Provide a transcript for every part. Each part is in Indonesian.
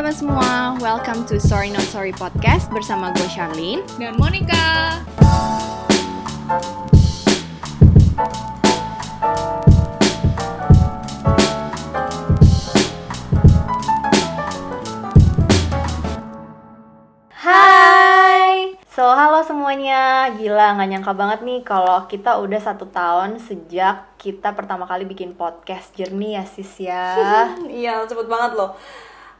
teman-teman semua, welcome to Sorry Not Sorry Podcast bersama gue Charlene dan Monica. Hai, so halo semuanya, gila nggak nyangka banget nih kalau kita udah satu tahun sejak kita pertama kali bikin podcast Journey ya sis ya. Iya, cepet banget loh.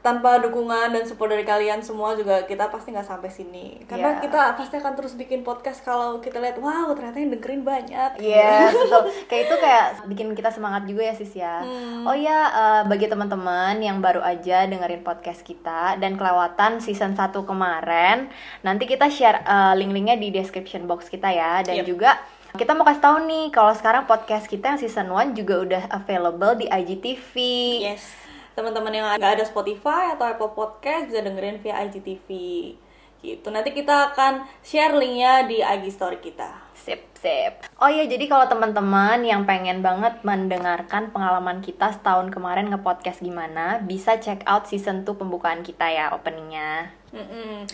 Tanpa dukungan dan support dari kalian semua juga kita pasti nggak sampai sini. Karena Iya. kita pasti akan terus bikin podcast kalau kita lihat, wow ternyata yang dengerin banyak. Iya betul. Kayak itu kayak bikin kita semangat juga ya sis ya. Oh ya eh, bagi teman-teman yang baru aja dengerin podcast kita dan kelewatan season 1 kemarin, nanti kita share eh, link-linknya di description box kita ya dan Yep. juga kita mau kasih tahu nih kalau sekarang podcast kita yang season 1 juga udah available di IGTV. Yes. Teman-teman yang nggak ada Spotify atau Apple Podcast bisa dengerin via IGTV. Gitu. Nanti kita akan share linknya di IG story kita. Sip, sip. Oh iya, jadi kalau teman-teman yang pengen banget mendengarkan pengalaman kita setahun kemarin nge-podcast gimana, bisa check out season 2 pembukaan kita ya, openingnya. Mm-mm.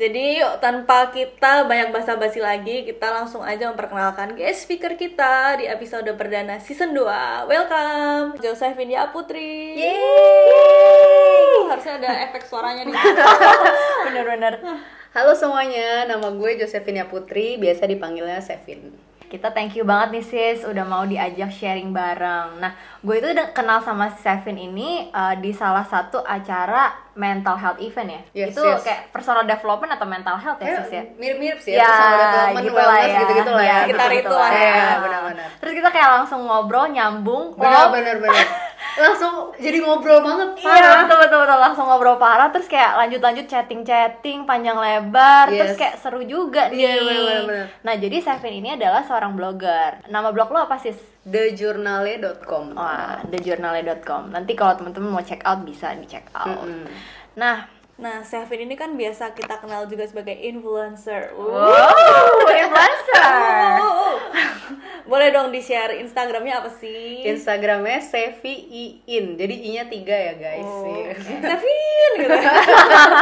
Jadi yuk tanpa kita banyak basa-basi lagi, kita langsung aja memperkenalkan guest speaker kita di episode perdana season 2. Welcome, Josephinia Putri. Yeay! Harusnya ada efek suaranya nih. Bener-bener. Halo semuanya, nama gue Josephina Putri, biasa dipanggilnya Sevin. Kita thank you banget nih sis, udah mau diajak sharing bareng. Nah, gue itu udah kenal sama Sevin ini uh, di salah satu acara mental health event ya. Yes, itu yes. kayak personal development atau mental health ya sis ya? mirip-mirip sih Ya, sama development gitu lah wellness ya. gitu-gitu lah Ya, ya. Sekitar itu lah. lah. Iya, benar-benar. Terus kita kayak langsung ngobrol, nyambung, bener. Langsung jadi ngobrol banget, Iya parah. betul betul betul langsung ngobrol parah terus kayak lanjut lanjut chatting chatting panjang lebar terus Yes. kayak seru juga nih. Iya, bener, bener, bener. Nah jadi Sevin ini adalah seorang blogger. Nama blog lo apa sih? Thejournale.com. Wah, thejournale.com. Nanti kalau teman-teman mau check out bisa di check out. Mm-mm. Nah, Nah, Sevin ini kan biasa kita kenal juga sebagai influencer. wow, influencer. Boleh dong di-share Instagramnya apa sih? Instagramnya Sevi Iin, jadi i-nya tiga ya guys. Oh, Iya. Sevin gitu.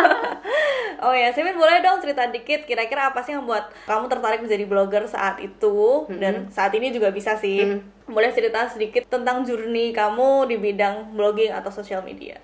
oh ya, Sevin boleh dong cerita dikit kira-kira apa sih yang membuat kamu tertarik menjadi blogger saat itu dan saat ini juga bisa sih. Boleh cerita sedikit tentang journey kamu di bidang blogging atau sosial media.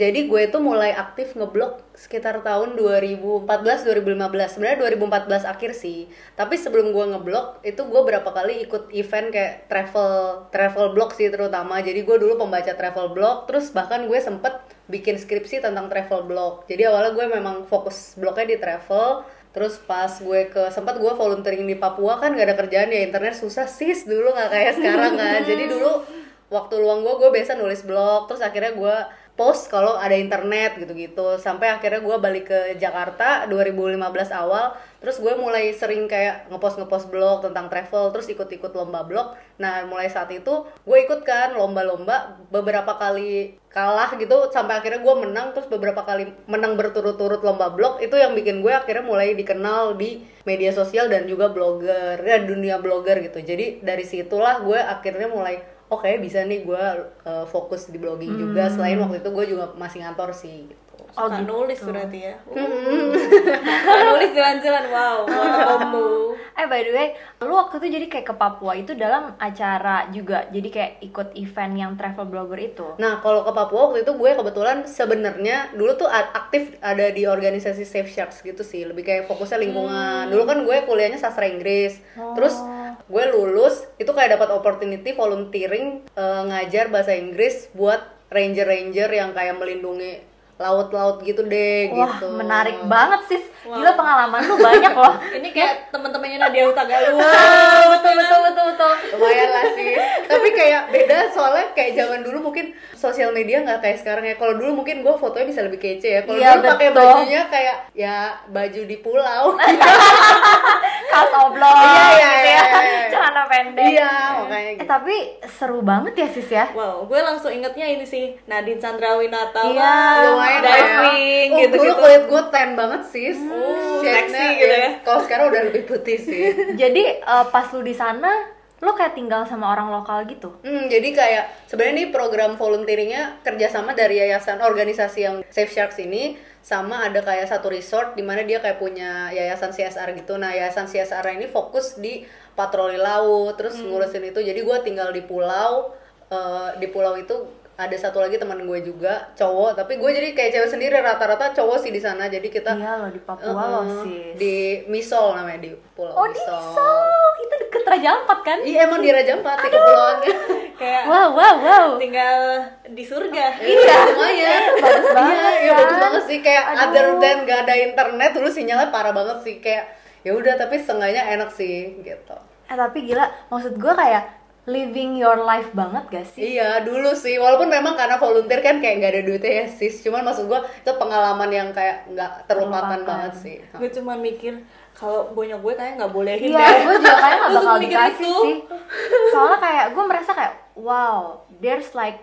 Jadi gue tuh mulai aktif ngeblog sekitar tahun 2014-2015 Sebenarnya 2014 akhir sih. Tapi sebelum gue ngeblog itu gue berapa kali ikut event kayak travel travel blog sih terutama. Jadi gue dulu pembaca travel blog Terus bahkan gue sempet bikin skripsi tentang travel blog. Jadi awalnya gue memang fokus blognya di travel. Terus pas gue ke sempat gue volunteering di Papua kan gak ada kerjaan ya. Internet susah sis dulu nggak kayak sekarang kan. Jadi dulu waktu luang gue gue biasa nulis blog. Terus akhirnya gue post kalau ada internet gitu-gitu. Sampai akhirnya gue balik ke Jakarta 2015 awal terus gue mulai sering kayak ngepost ngepost blog tentang travel terus ikut-ikut lomba blog. Nah mulai saat itu gue ikut kan lomba-lomba beberapa kali kalah gitu sampai akhirnya gue menang terus beberapa kali menang berturut-turut lomba blog. Itu yang bikin gue akhirnya mulai dikenal di media sosial dan juga blogger ya dunia blogger gitu. Jadi dari situlah gue akhirnya mulai oke bisa nih gue uh, fokus di blogging juga. Selain waktu itu gue juga masih ngantor sih gitu Oh, Suka gitu. nulis berarti ya. Suka nulis jalan-jalan. Wow, combo. eh by the way, lu waktu itu jadi kayak ke Papua itu dalam acara juga. Jadi kayak ikut event yang travel blogger itu. Nah, kalau ke Papua waktu itu gue kebetulan sebenarnya dulu tuh aktif ada di organisasi Safe Sharks gitu sih, lebih kayak fokusnya lingkungan. Dulu kan gue kuliahnya sastra Inggris. Terus gue lulus itu kayak dapat opportunity volunteering eh, ngajar bahasa Inggris buat ranger-ranger yang kayak melindungi laut-laut gitu deh Wah, gitu. menarik banget sih. Gila pengalaman lu banyak loh. Ini kayak teman-temannya Nadia Utagaluh. betul betul betul betul. lumayan lah sih tapi kayak beda soalnya kayak zaman dulu mungkin sosial media nggak kayak sekarang ya kalau dulu mungkin gue fotonya bisa lebih kece ya kalau Iya, dulu pakai bajunya kayak ya baju di pulau Kaos oblong Iya, iya, gitu ya. iya, iya. Celana pendek. iya makanya Eh gitu tapi seru banget ya sis ya. Wow, gue langsung ingetnya ini sih Nadine Chandrawinata Iya, lumayan ya. diving oh, gitu dulu gitu. kulit gue tan banget Oh, Shade-nya, seksi gitu ya. kalau sekarang udah lebih putih sih Jadi eh, pas lu di sana lo kayak tinggal sama orang lokal gitu Hmm, jadi kayak sebenarnya ini program volunteeringnya kerjasama dari yayasan organisasi yang Safe Sharks ini sama ada kayak satu resort di mana dia kayak punya yayasan CSR gitu. Nah yayasan CSR ini fokus di patroli laut, terus ngurusin itu. Jadi gue tinggal di pulau, eh, di pulau itu ada satu lagi teman gue juga cowok, tapi gue jadi kayak cewek sendiri rata-rata cowok sih di sana. Jadi kita iya lo di Papua Uh-uh. lo sis di Misol namanya di Pulau oh di Misol. Misol itu deket Raja Ampat kan Iya emang di Raja Ampat di kepulauannya. kayak wow wow wow tinggal di surga Iya, lumayan. Bagus banget, Iya, iya kan? bagus banget sih. Kayak Aduh. other than gak ada internet, dulu sinyalnya parah banget sih. Kayak ya udah tapi setengahnya enak sih gitu. eh tapi gila maksud gue kayak living your life banget gak sih Iya, dulu sih. Walaupun memang karena volunteer kan kayak nggak ada duitnya ya sis. Cuman maksud gua itu pengalaman yang kayak nggak terlupakan banget sih. gue cuma mikir kalau punya gue kayak nggak bolehin Iya, deh gue juga kayak gak Lu bakal mikir dikasih itu. sih Soalnya kayak gue merasa kayak Wow, there's like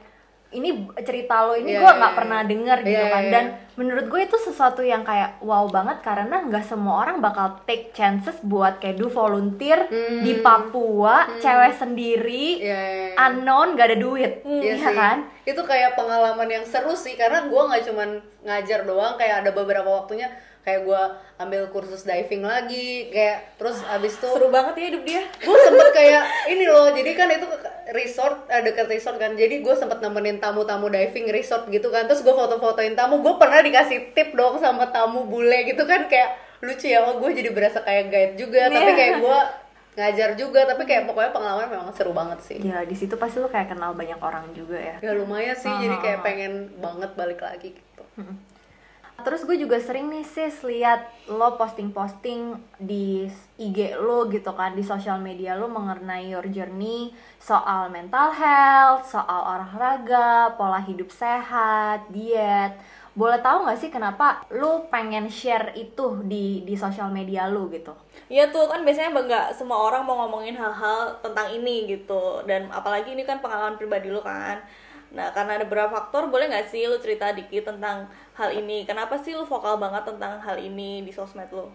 Ini cerita lo ini Iya, gue iya, nggak iya. pernah denger gitu Iya, kan iya, Dan iya. menurut gue itu sesuatu yang kayak wow banget Karena nggak semua orang bakal take chances buat kayak do volunteer Hmm. Di Papua, cewek sendiri iya, iya. Unknown, gak ada duit Iya sih. kan? Itu kayak pengalaman yang seru sih karena gua nggak cuman ngajar doang, kayak ada beberapa waktunya kayak gua ambil kursus diving lagi, kayak terus abis itu seru banget ya hidup dia. gue sempet kayak ini loh jadi kan itu resort eh, deket resort kan jadi gue sempet nemenin tamu-tamu diving resort gitu kan terus gue foto-fotoin tamu gue pernah dikasih tip dong sama tamu bule gitu kan kayak lucu ya oh gue jadi berasa kayak guide juga tapi Iya. kayak gue ngajar juga tapi kayak pokoknya pengalaman memang seru banget sih. Gila, di situ pasti lo kayak kenal banyak orang juga ya. Ya lumayan sih jadi kayak pengen banget balik lagi gitu Terus gue juga sering nih sis lihat lo posting-posting di IG lo gitu kan di sosial media lo mengenai your journey soal mental health, soal olahraga, pola hidup sehat, diet. Boleh tahu nggak sih kenapa lo pengen share itu di di sosial media lo gitu? Iya tuh kan biasanya nggak semua orang mau ngomongin hal-hal tentang ini gitu dan apalagi ini kan pengalaman pribadi lu kan. Nah karena ada beberapa faktor boleh nggak sih lu cerita dikit tentang hal ini? Kenapa sih lu vokal banget tentang hal ini di sosmed lu?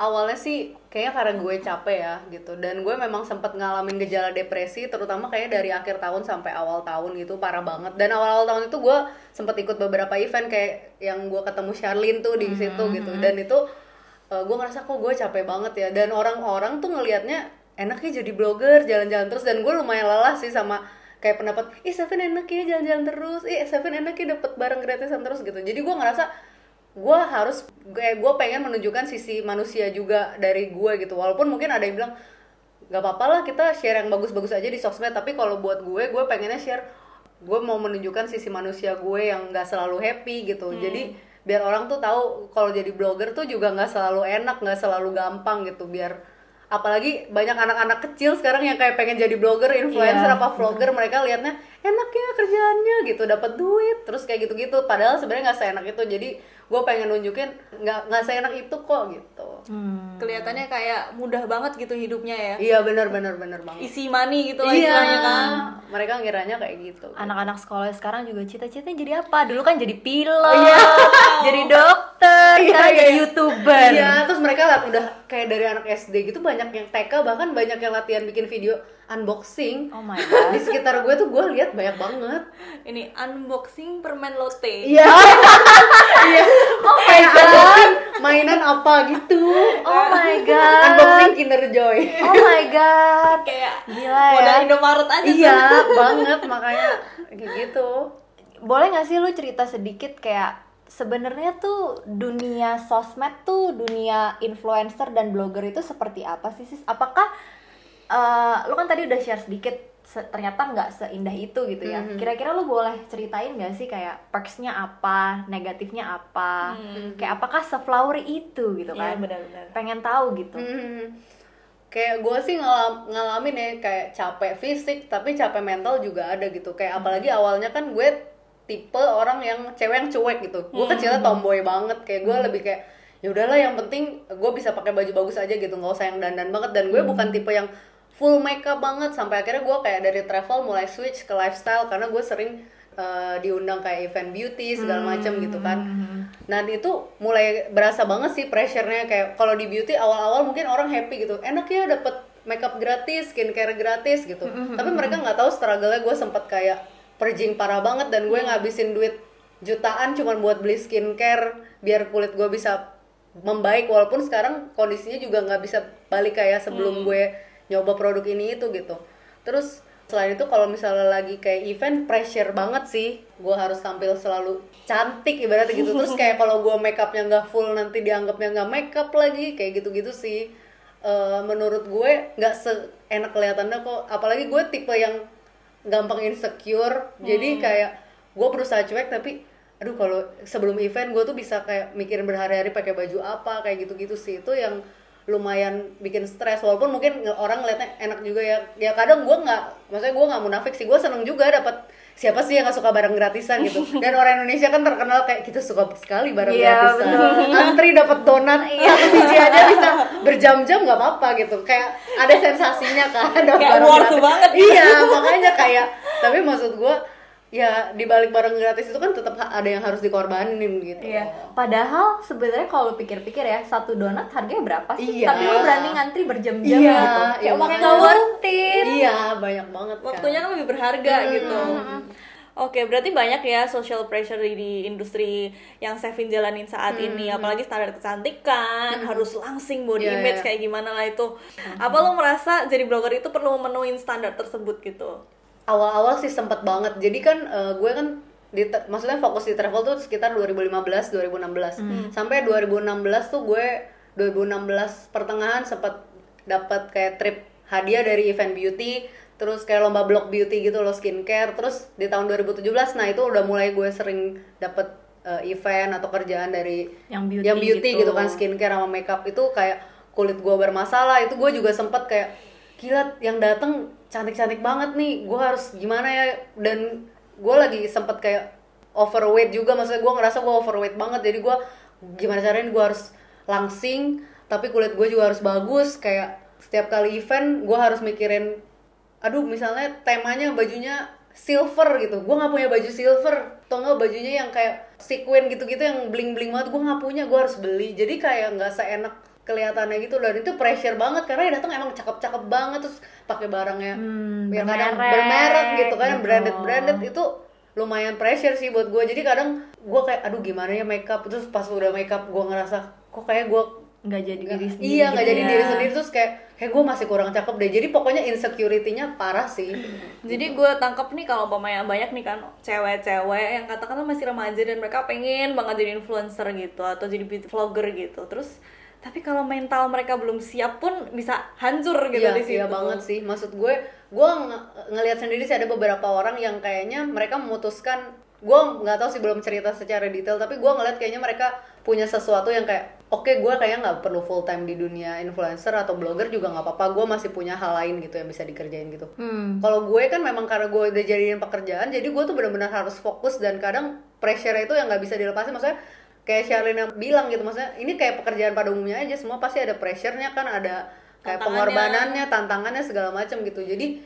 awalnya sih kayaknya karena gue capek ya gitu. Dan gue memang sempat ngalamin gejala depresi terutama kayaknya dari akhir tahun sampai awal tahun gitu parah banget. Dan awal-awal tahun itu gue sempat ikut beberapa event kayak yang gue ketemu Charlene tuh di situ gitu. dan itu uh, gue ngerasa kok gue capek banget ya. Dan orang-orang tuh ngelihatnya enaknya jadi blogger jalan-jalan terus. Dan gue lumayan lelah sih sama kayak pendapat ih Seven enak ya jalan-jalan terus. Ih Seven enak ya dapet barang gratisan terus gitu. Jadi gue ngerasa gue harus kayak gue pengen menunjukkan sisi manusia juga dari gue gitu. Walaupun mungkin ada yang bilang nggak apa-apa lah kita share yang bagus-bagus aja di sosmed. Tapi kalau buat gue gue pengennya share gue mau menunjukkan sisi manusia gue yang nggak selalu happy gitu. Jadi biar orang tuh tahu kalau jadi blogger tuh juga nggak selalu enak nggak selalu gampang gitu. Biar apalagi banyak anak-anak kecil sekarang yang kayak pengen jadi blogger, influencer Iya, apa vlogger mereka liatnya enak ya kerjaannya gitu dapat duit terus kayak gitu-gitu. Padahal sebenarnya nggak seenak itu. Jadi gue pengen nunjukin nggak nggak seenak itu kok gitu Hmm. Kelihatannya kayak mudah banget gitu hidupnya ya. iya benar benar benar banget Easy money gitu lah iya istilahnya kan. mereka ngiranya kayak gitu Anak-anak sekolah sekarang juga cita-citanya jadi apa? Dulu kan jadi pilot, jadi dokter, Iya, sekarang iya, jadi iya. youtuber. Iya, terus mereka udah kayak dari anak SD gitu banyak yang TK bahkan banyak yang latihan bikin video unboxing. Oh my god. Di sekitar gue tuh gue lihat banyak banget. Ini unboxing permen lotte. Iya. Iya. Oh my god. unboxing mainan apa gitu. Oh my god. Unboxing Kinder Joy. Oh my god. Kayak Gila ya. modal Indomaret aja iya, tuh. banget makanya kayak gitu. Boleh gak sih lu cerita sedikit kayak sebenarnya tuh dunia sosmed tuh dunia influencer dan blogger itu seperti apa sih sis? Apakah eh, lu kan tadi udah share sedikit se- ternyata nggak seindah itu gitu ya. Kira-kira lu boleh ceritain gak sih kayak perksnya apa, negatifnya apa, kayak apakah seflowery itu gitu Iya kan? benar-benar. Pengen tahu gitu. Hmm. Kayak gue sih ngalam, ngalamin ya kayak capek fisik tapi capek mental juga ada gitu. Kayak apalagi awalnya kan gue tipe orang yang cewek yang cuek gitu. Gue kecilnya tomboy banget. Kayak gue lebih kayak ya udahlah yang penting gue bisa pakai baju bagus aja gitu nggak usah yang dandan banget dan gue bukan tipe yang full makeup banget. Sampai akhirnya gue kayak dari travel mulai switch ke lifestyle karena gue sering eh, diundang kayak event beauty segala macam gitu kan. Nah itu mulai berasa banget sih pressure-nya. Kayak kalau di beauty awal-awal mungkin orang happy gitu. Enak ya dapet makeup gratis skincare gratis gitu. Tapi mereka nggak tahu struggle-nya. Gue sempet kayak perjing parah banget dan gue ngabisin duit jutaan cuman buat beli skincare biar kulit gue bisa membaik. Walaupun sekarang kondisinya juga nggak bisa balik kayak sebelum gue nyoba produk ini itu gitu. Terus selain itu kalau misalnya lagi kayak event pressure banget sih. Gue harus tampil selalu cantik ibaratnya gitu. Terus kayak kalau gue makeupnya nggak full nanti dianggapnya nggak makeup lagi kayak gitu-gitu sih. Eh, menurut gue nggak seenak kelihatannya kok. Apalagi gue tipe yang gampang insecure. Jadi kayak gue berusaha cuek tapi aduh kalau sebelum event gue tuh bisa kayak mikirin berhari-hari pakai baju apa kayak gitu-gitu sih. Itu yang lumayan bikin stres walaupun mungkin orang ngeliatnya enak juga ya. Ya kadang gue nggak maksudnya gue nggak munafik sih gue seneng juga dapat siapa sih yang nggak suka barang gratisan gitu. Dan orang Indonesia kan terkenal kayak kita suka sekali barang Iya, gratisan. antri dapat donat satu biji aja bisa berjam-jam nggak apa-apa gitu. Kayak ada sensasinya kan dapat Kayak barang gratis. banget. iya makanya kayak tapi maksud gue ya di balik barang gratis itu kan tetap ada yang harus dikorbanin gitu Iya. Padahal sebenarnya kalau lu pikir-pikir ya satu donat harganya berapa sih? Iya. Tapi lu berani ngantri berjam-jam Iya, gitu. iya, Kayak waktu worth it. iya banyak banget kan. waktunya kan lebih berharga gitu Oke, berarti banyak ya social pressure di, di industri yang Sevin jalanin saat ini, apalagi standar kecantikan, harus langsing body Iya, image iya. kayak gimana lah itu. Apa lo merasa jadi blogger itu perlu memenuhi standar tersebut gitu? Awal-awal sih sempet banget. Jadi kan eh, gue kan di maksudnya fokus di travel tuh sekitar 2015 2016 sampai 2016 tuh gue 2016 pertengahan sempet dapat kayak trip hadiah dari event beauty terus kayak lomba blog beauty gitu loh skincare. Terus di tahun 2017 nah itu udah mulai gue sering dapet eh, event atau kerjaan dari Yang beauty yang beauty gitu. gitu kan skincare sama makeup. Itu kayak kulit gue bermasalah. Itu gue juga sempet kayak gila yang datang cantik-cantik banget nih. Gue harus gimana ya? Dan gue lagi sempet kayak overweight juga. Maksudnya gue ngerasa gue overweight banget. Jadi gue gimana caranya gue harus langsing tapi kulit gue juga harus bagus. Kayak setiap kali event gue harus mikirin aduh misalnya temanya bajunya silver gitu. Gue nggak punya baju silver. Atau nggak bajunya yang kayak sequin gitu-gitu yang bling bling banget gue nggak punya. Gue harus beli. Jadi kayak nggak seenak kelihatannya gitu dan itu pressure banget karena yang datang emang cakep-cakep banget terus pakai barangnya Hmm, yang kadang bermerek, gitu kan gitu. branded branded itu lumayan pressure sih buat gue jadi kadang gue kayak aduh gimana ya makeup terus pas udah makeup gue ngerasa kok kayak gue Nggak jadi diri sendiri. iya nggak gitu jadi ya. diri sendiri terus kayak kayak gue masih kurang cakep deh jadi pokoknya insecurity-nya parah sih Jadi gue tangkap nih kalau umpamanya banyak nih kan cewek-cewek yang katakanlah masih remaja dan mereka pengen banget jadi influencer gitu atau jadi beauty vlogger gitu. Terus tapi kalau mental mereka belum siap pun bisa hancur gitu iya, di situ. iya banget sih maksud gue gue nge- ngelihat sendiri sih ada beberapa orang yang kayaknya mereka memutuskan gue nggak tahu sih belum cerita secara detail tapi gue ngeliat kayaknya mereka punya sesuatu yang kayak oke gue kayaknya nggak perlu full time di dunia influencer atau blogger juga nggak apa-apa gue masih punya hal lain gitu yang bisa dikerjain gitu Hmm. kalau gue kan memang karena gue udah jadiin pekerjaan jadi gue tuh benar-benar harus fokus dan kadang pressure itu yang nggak bisa dilepasin maksudnya kayak Sharlina bilang gitu maksudnya ini kayak pekerjaan pada umumnya aja semua pasti ada pressure-nya kan ada kayak Tantangannya. pengorbanannya tantangannya segala macam gitu. Jadi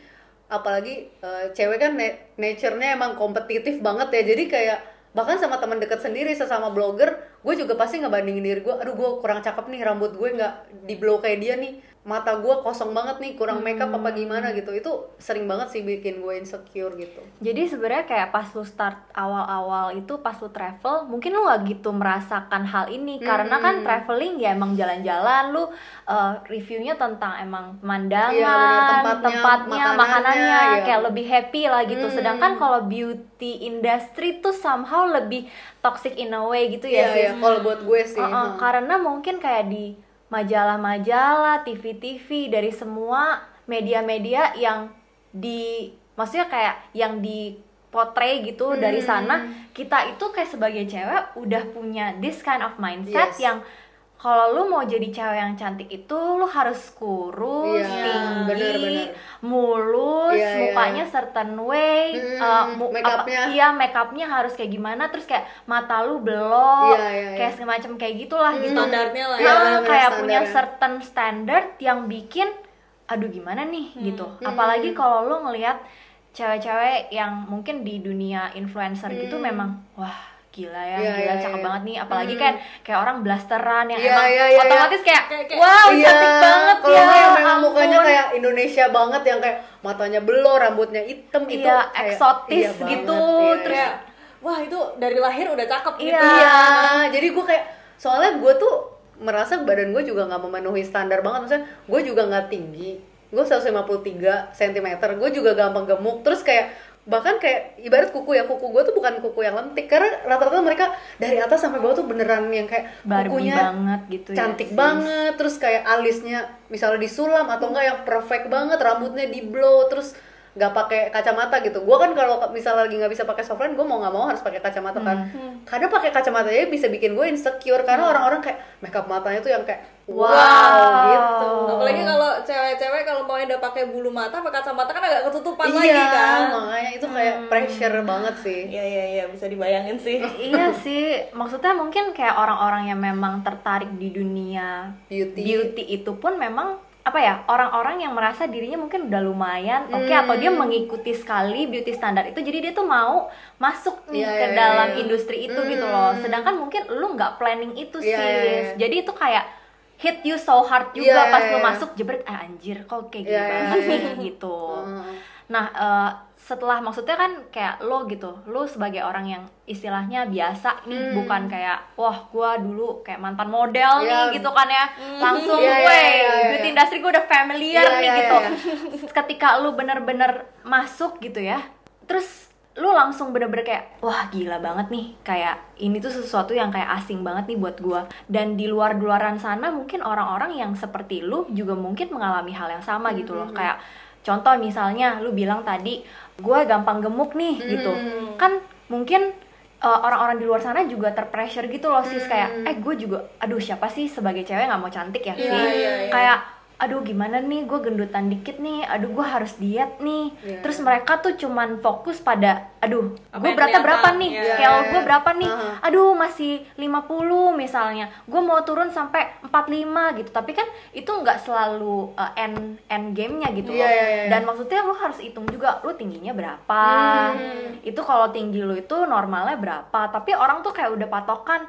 apalagi eh, cewek kan na- nature-nya emang kompetitif banget ya. Jadi kayak bahkan sama teman dekat sendiri sesama blogger gue juga pasti ngebandingin diri gue aduh gue kurang cakep nih rambut gue nggak di blow kayak dia nih mata gue kosong banget nih kurang makeup apa gimana gitu itu sering banget sih bikin gue insecure gitu Jadi sebenarnya kayak pas lu start awal-awal itu pas lu travel, mungkin lu nggak gitu merasakan hal ini karena kan traveling ya emang jalan-jalan lu uh, reviewnya tentang emang pemandangan, bener, tempatnya, tempatnya, makanannya, makanannya, iya. kayak lebih happy lah gitu. Sedangkan kalau beauty industry tuh somehow lebih toxic in a way gitu ya Iya, sih. iya, kalau buat gue sih Uh-uh, hmm. karena mungkin kayak di majalah-majalah, TV-TV dari semua media-media yang di maksudnya kayak yang di potray gitu dari Hmm. sana kita itu kayak sebagai cewek udah punya this kind of mindset Yes. yang kalau lu mau jadi cewek yang cantik itu lu harus kurus, Iya, tinggi, bener-bener. mulus, Iya, iya. mukanya certain way, Hmm, uh, mu- make-upnya. apa- iya make upnya harus kayak gimana, terus kayak mata lu belok, Iya, iya, kayak iya. semacam kayak gitulah gitu. Standarnya lah Nah, ya. Iya, bener-bener kayak punya standarnya. certain standard yang bikin aduh gimana nih Hmm. gitu. Apalagi kalau lu ngelihat cewek-cewek yang mungkin di dunia influencer gitu Hmm. memang wah gila ya Iya, gila iya, cakep iya. banget nih apalagi kan kayak orang blasteran yang Iya, emang iya, iya, otomatis kayak, Kayak- kayak- wow Iya, cantik banget kalau ya yang memang mukanya ampun." kayak Indonesia banget yang kayak matanya belor, rambutnya hitam itu Iya, kayak- eksotis iya banget, gitu, iya, terus iya. Kayak, wah itu dari lahir udah cakep gitu. Iya. Iya, jadi gue kayak soalnya gue tuh merasa badan gue juga nggak memenuhi standar banget maksudnya gue juga nggak tinggi gue 153 cm gue juga gampang gemuk terus kayak bahkan kayak ibarat kuku ya kuku gue tuh bukan kuku yang lentik karena rata-rata mereka dari atas sampai bawah tuh beneran yang kayak Barbie kukunya banget gitu ya, cantik sis. banget terus kayak alisnya misalnya disulam atau enggak yang perfect banget rambutnya di blow terus nggak pakai kacamata gitu gue kan kalau misalnya lagi nggak bisa pakai softline gue mau nggak mau harus pakai kacamata kan Hmm. kadang pakai kacamata aja bisa bikin gue insecure karena orang-orang kayak makeup matanya tuh yang kayak wow, Wow. gitu Apalagi kalau cewek-cewek kalau mau udah pakai bulu mata, pakai kacamata kan agak ketutupan iya lagi kan. makanya itu kayak pressure banget sih Iya iya iya bisa dibayangin sih. iya sih maksudnya mungkin kayak orang-orang yang memang tertarik di dunia Beauty. itu pun memang apa ya orang-orang yang merasa dirinya mungkin udah lumayan oke Hmm. atau dia mengikuti sekali beauty standar itu jadi dia tuh mau masuk nih Iya, ke iya, dalam iya. industri itu Hmm. gitu loh sedangkan mungkin lu nggak planning itu Iya, sih iya, iya. jadi itu kayak hit you so hard juga Iya, pas iya, lu iya. masuk jebret ah anjir kok kayak gini Iya, iya, banget iya. nih gitu Hmm. Nah, eh, setelah maksudnya kan kayak lo gitu, lo sebagai orang yang istilahnya biasa nih, Hmm. bukan kayak wah gua dulu kayak mantan model Iya. nih gitu kan ya, langsung Iya, iya, gue iya, iya, beauty iya. industry gue udah familiar Iya, nih iya, gitu. iya, Ketika lo bener-bener masuk gitu ya, terus lo langsung bener-bener kayak wah gila banget nih kayak ini tuh sesuatu yang kayak asing banget nih buat gua dan di luar luaran sana mungkin orang-orang yang seperti lu juga mungkin mengalami hal yang sama gitu loh kayak contoh misalnya lu bilang tadi gua gampang gemuk nih gitu. Kan mungkin uh, orang-orang di luar sana juga terpressure gitu loh sis. Kayak eh gue juga aduh siapa sih sebagai cewek nggak mau cantik ya sih? Iya, iya, iya. kayak aduh gimana nih gue gendutan dikit nih aduh gue harus diet nih Iya. terus mereka tuh cuman fokus pada aduh gue beratnya berapa nih iya. scale Iya, gue iya. berapa nih Aha. aduh masih 50 misalnya gue mau turun sampai 45 gitu tapi kan itu nggak selalu uh, end end gamenya gitu loh Iya, iya, dan maksudnya lu harus hitung juga lu tingginya berapa Hmm. itu kalau tinggi lu itu normalnya berapa tapi orang tuh kayak udah patokan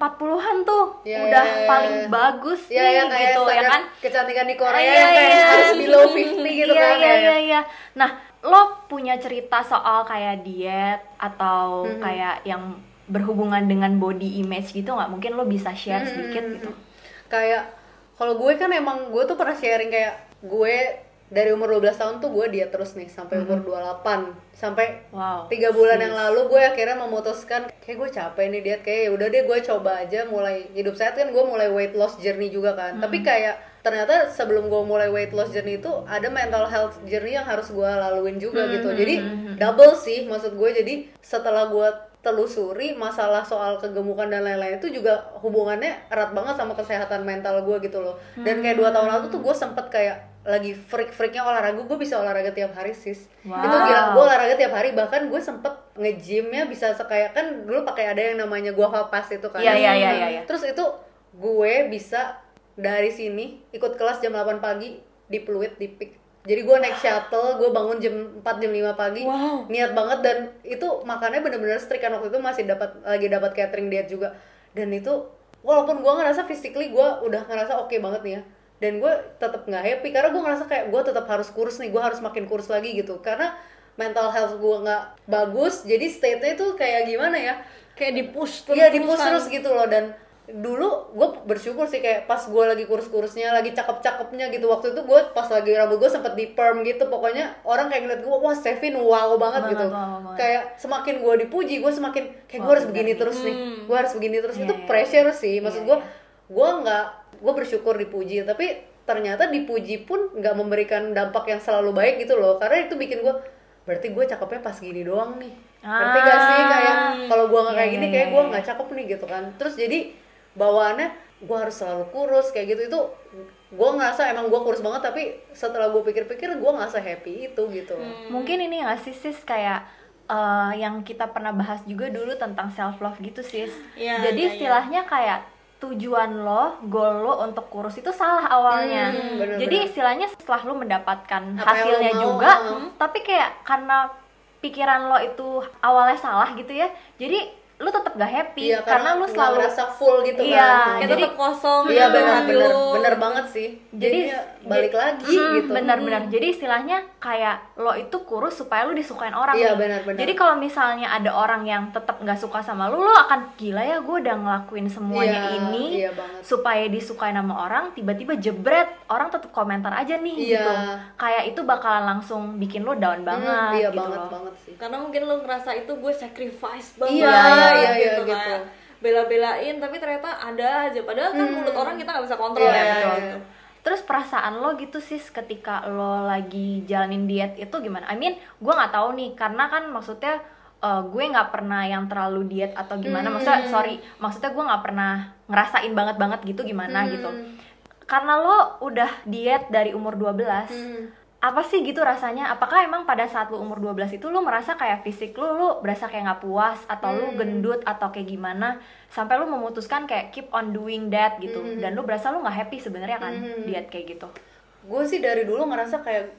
40-an tuh Iya, udah iya, iya, paling bagus Iya, nih ya kayak gitu ya kan kecantikan di Korea Iya, yang kayak iya. harus below 50 gitu iya, kan Iya ya. iya iya. Nah, lo punya cerita soal kayak diet atau Mhm. kayak yang berhubungan dengan body image gitu nggak? Mungkin lo bisa share Hmm, sedikit hmm, gitu. hmm. Kayak kalau gue kan emang gue tuh pernah sharing kayak gue dari umur 12 tahun tuh gue diet terus nih sampai umur 28 sampai Wow. tiga bulan yang lalu gue akhirnya memutuskan kayak gue capek nih diet kayak ya udah deh gue coba aja mulai hidup sehat. Kan gue mulai weight loss journey juga kan. Tapi kayak ternyata sebelum gue mulai weight loss journey itu ada mental health journey yang harus gue laluin juga gitu. Jadi double sih maksud gue. Jadi setelah gue telusuri masalah soal kegemukan dan lain-lain itu juga hubungannya erat banget sama kesehatan mental gue gitu loh. Dan kayak dua tahun lalu tuh gue sempet kayak lagi freak-freaknya olahraga gue bisa olahraga tiap hari sis Wow. itu gila gue olahraga tiap hari bahkan gue sempet nge-gymnya bisa kayak kan dulu pakai ada yang namanya gua pass itu kan Iya, iya, iya, iya, iya. terus itu gue bisa dari sini ikut kelas jam 8 pagi di Pluit di Pik jadi gue naik shuttle, gue bangun jam 4 jam 5 pagi, Wow. niat banget dan itu makannya bener-bener strict kan waktu itu masih dapat lagi dapat catering diet juga dan itu walaupun gue ngerasa physically gue udah ngerasa oke banget nih ya dan gue tetap nggak happy karena gue ngerasa kayak gue tetap harus kurus nih gue harus makin kurus lagi gitu. Karena mental health gue nggak bagus jadi state-nya itu kayak gimana ya? Kayak di push terus. Iya di push terus gitu loh. Dan dulu gue bersyukur sih kayak pas gue lagi kurus-kurusnya lagi cakep-cakepnya gitu. Waktu itu gue pas lagi rambut gue sempet di perm gitu pokoknya orang kayak ngeliat gue wah Sevin wow banget Banget, gitu. wow banget. kayak semakin gue dipuji gue semakin kayak gue Wah, harus begini terus nih gue harus begini terus. Iya, itu iya, pressure sih. Maksud Iya, gue iya. gue nggak gue bersyukur dipuji tapi ternyata dipuji pun nggak memberikan dampak yang selalu baik gitu loh. Karena itu bikin gue berarti gue cakepnya pas gini doang nih. Ngerti gak sih? Ah. kayak kalau gue nggak kayak Iya, gini iya, kayak iya, gue nggak cakep nih gitu kan. Terus jadi bawaannya gue harus selalu kurus kayak gitu. Itu gue ngerasa emang gue kurus banget tapi setelah gue pikir-pikir gue nggak happy itu gitu. Mungkin ini nggak sih sis? Kayak eh, yang kita pernah bahas juga dulu tentang self love gitu sis. Iya, Jadi istilahnya kayak tujuan lo, goal lo untuk kurus itu salah awalnya. Hmm, bener-bener. Jadi istilahnya setelah lo mendapatkan Apa hasilnya lo mau, juga, hmm. tapi kayak karena pikiran lo itu awalnya salah gitu ya. Jadi lu tetap gak happy Iya, karena, lu nggak selalu ngerasa full gitu Iya, kan. kayak jadi- tetap kosong Iya dalam benar benar lu. benar banget sih. Jadi- Jadi balik lagi Hmm, gitu. benar-benar jadi istilahnya kayak lo itu kurus supaya lu disukain orang Iya, nih. benar-benar. jadi kalau misalnya ada orang yang tetap nggak suka sama lu lo akan gila ya gue udah ngelakuin semuanya Iya, ini iya banget. supaya disukain sama orang tiba-tiba jebret orang tetap komentar aja nih Iya. gitu kayak itu bakalan langsung bikin lo down banget Hmm, iya gitu banget loh. banget sih. karena mungkin lu ngerasa itu gue sacrifice banget Iya, iya, iya, gitu, gitu. kayak bela-belain tapi ternyata ada aja padahal kan mulut orang kita nggak bisa kontrol Iya, ya iya, betul. iya. Terus perasaan lo gitu sih ketika lo lagi jalanin diet itu gimana? I mean, gue nggak tahu nih karena kan maksudnya uh, gue nggak pernah yang terlalu diet atau gimana. Maksudnya sorry, maksudnya gue nggak pernah ngerasain banget banget gitu gimana gitu. Karena lo udah diet dari umur 12 Hmm. Apa sih gitu rasanya? Apakah emang pada saat lu umur 12 itu lu merasa kayak fisik lu lu berasa kayak nggak puas atau lu gendut atau kayak gimana? Sampai lu memutuskan kayak keep on doing that gitu. Dan lu berasa lu nggak happy sebenarnya kan diet kayak gitu. gue sih dari dulu ngerasa kayak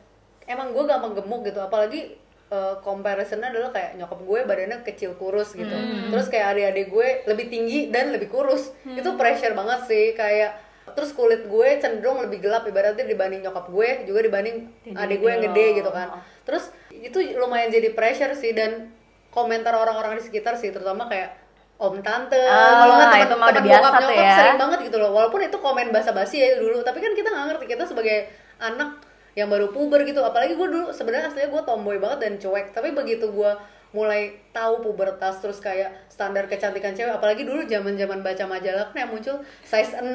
emang gue gampang gemuk gitu. Apalagi uh, comparisonnya adalah kayak nyokap gue badannya kecil kurus gitu. Terus kayak adik-adik gue lebih tinggi dan lebih kurus. Itu pressure banget sih. Kayak terus kulit gue cenderung lebih gelap ibaratnya dibanding nyokap gue juga dibanding adik gue yang gede gitu kan. Terus itu lumayan jadi pressure sih dan komentar orang-orang di sekitar sih terutama kayak om tante Ah, kalau nggak teman-teman biasa bokap nyokap ya. sering banget gitu loh. Walaupun itu komen basa-basi ya dulu tapi kan kita nggak ngerti kita sebagai anak yang baru puber gitu. Apalagi gue dulu sebenarnya aslinya gue tomboy banget dan cuek. Tapi begitu gue mulai tahu pubertas terus kayak standar kecantikan cewek. Apalagi dulu zaman zaman baca majalah kan yang muncul size 0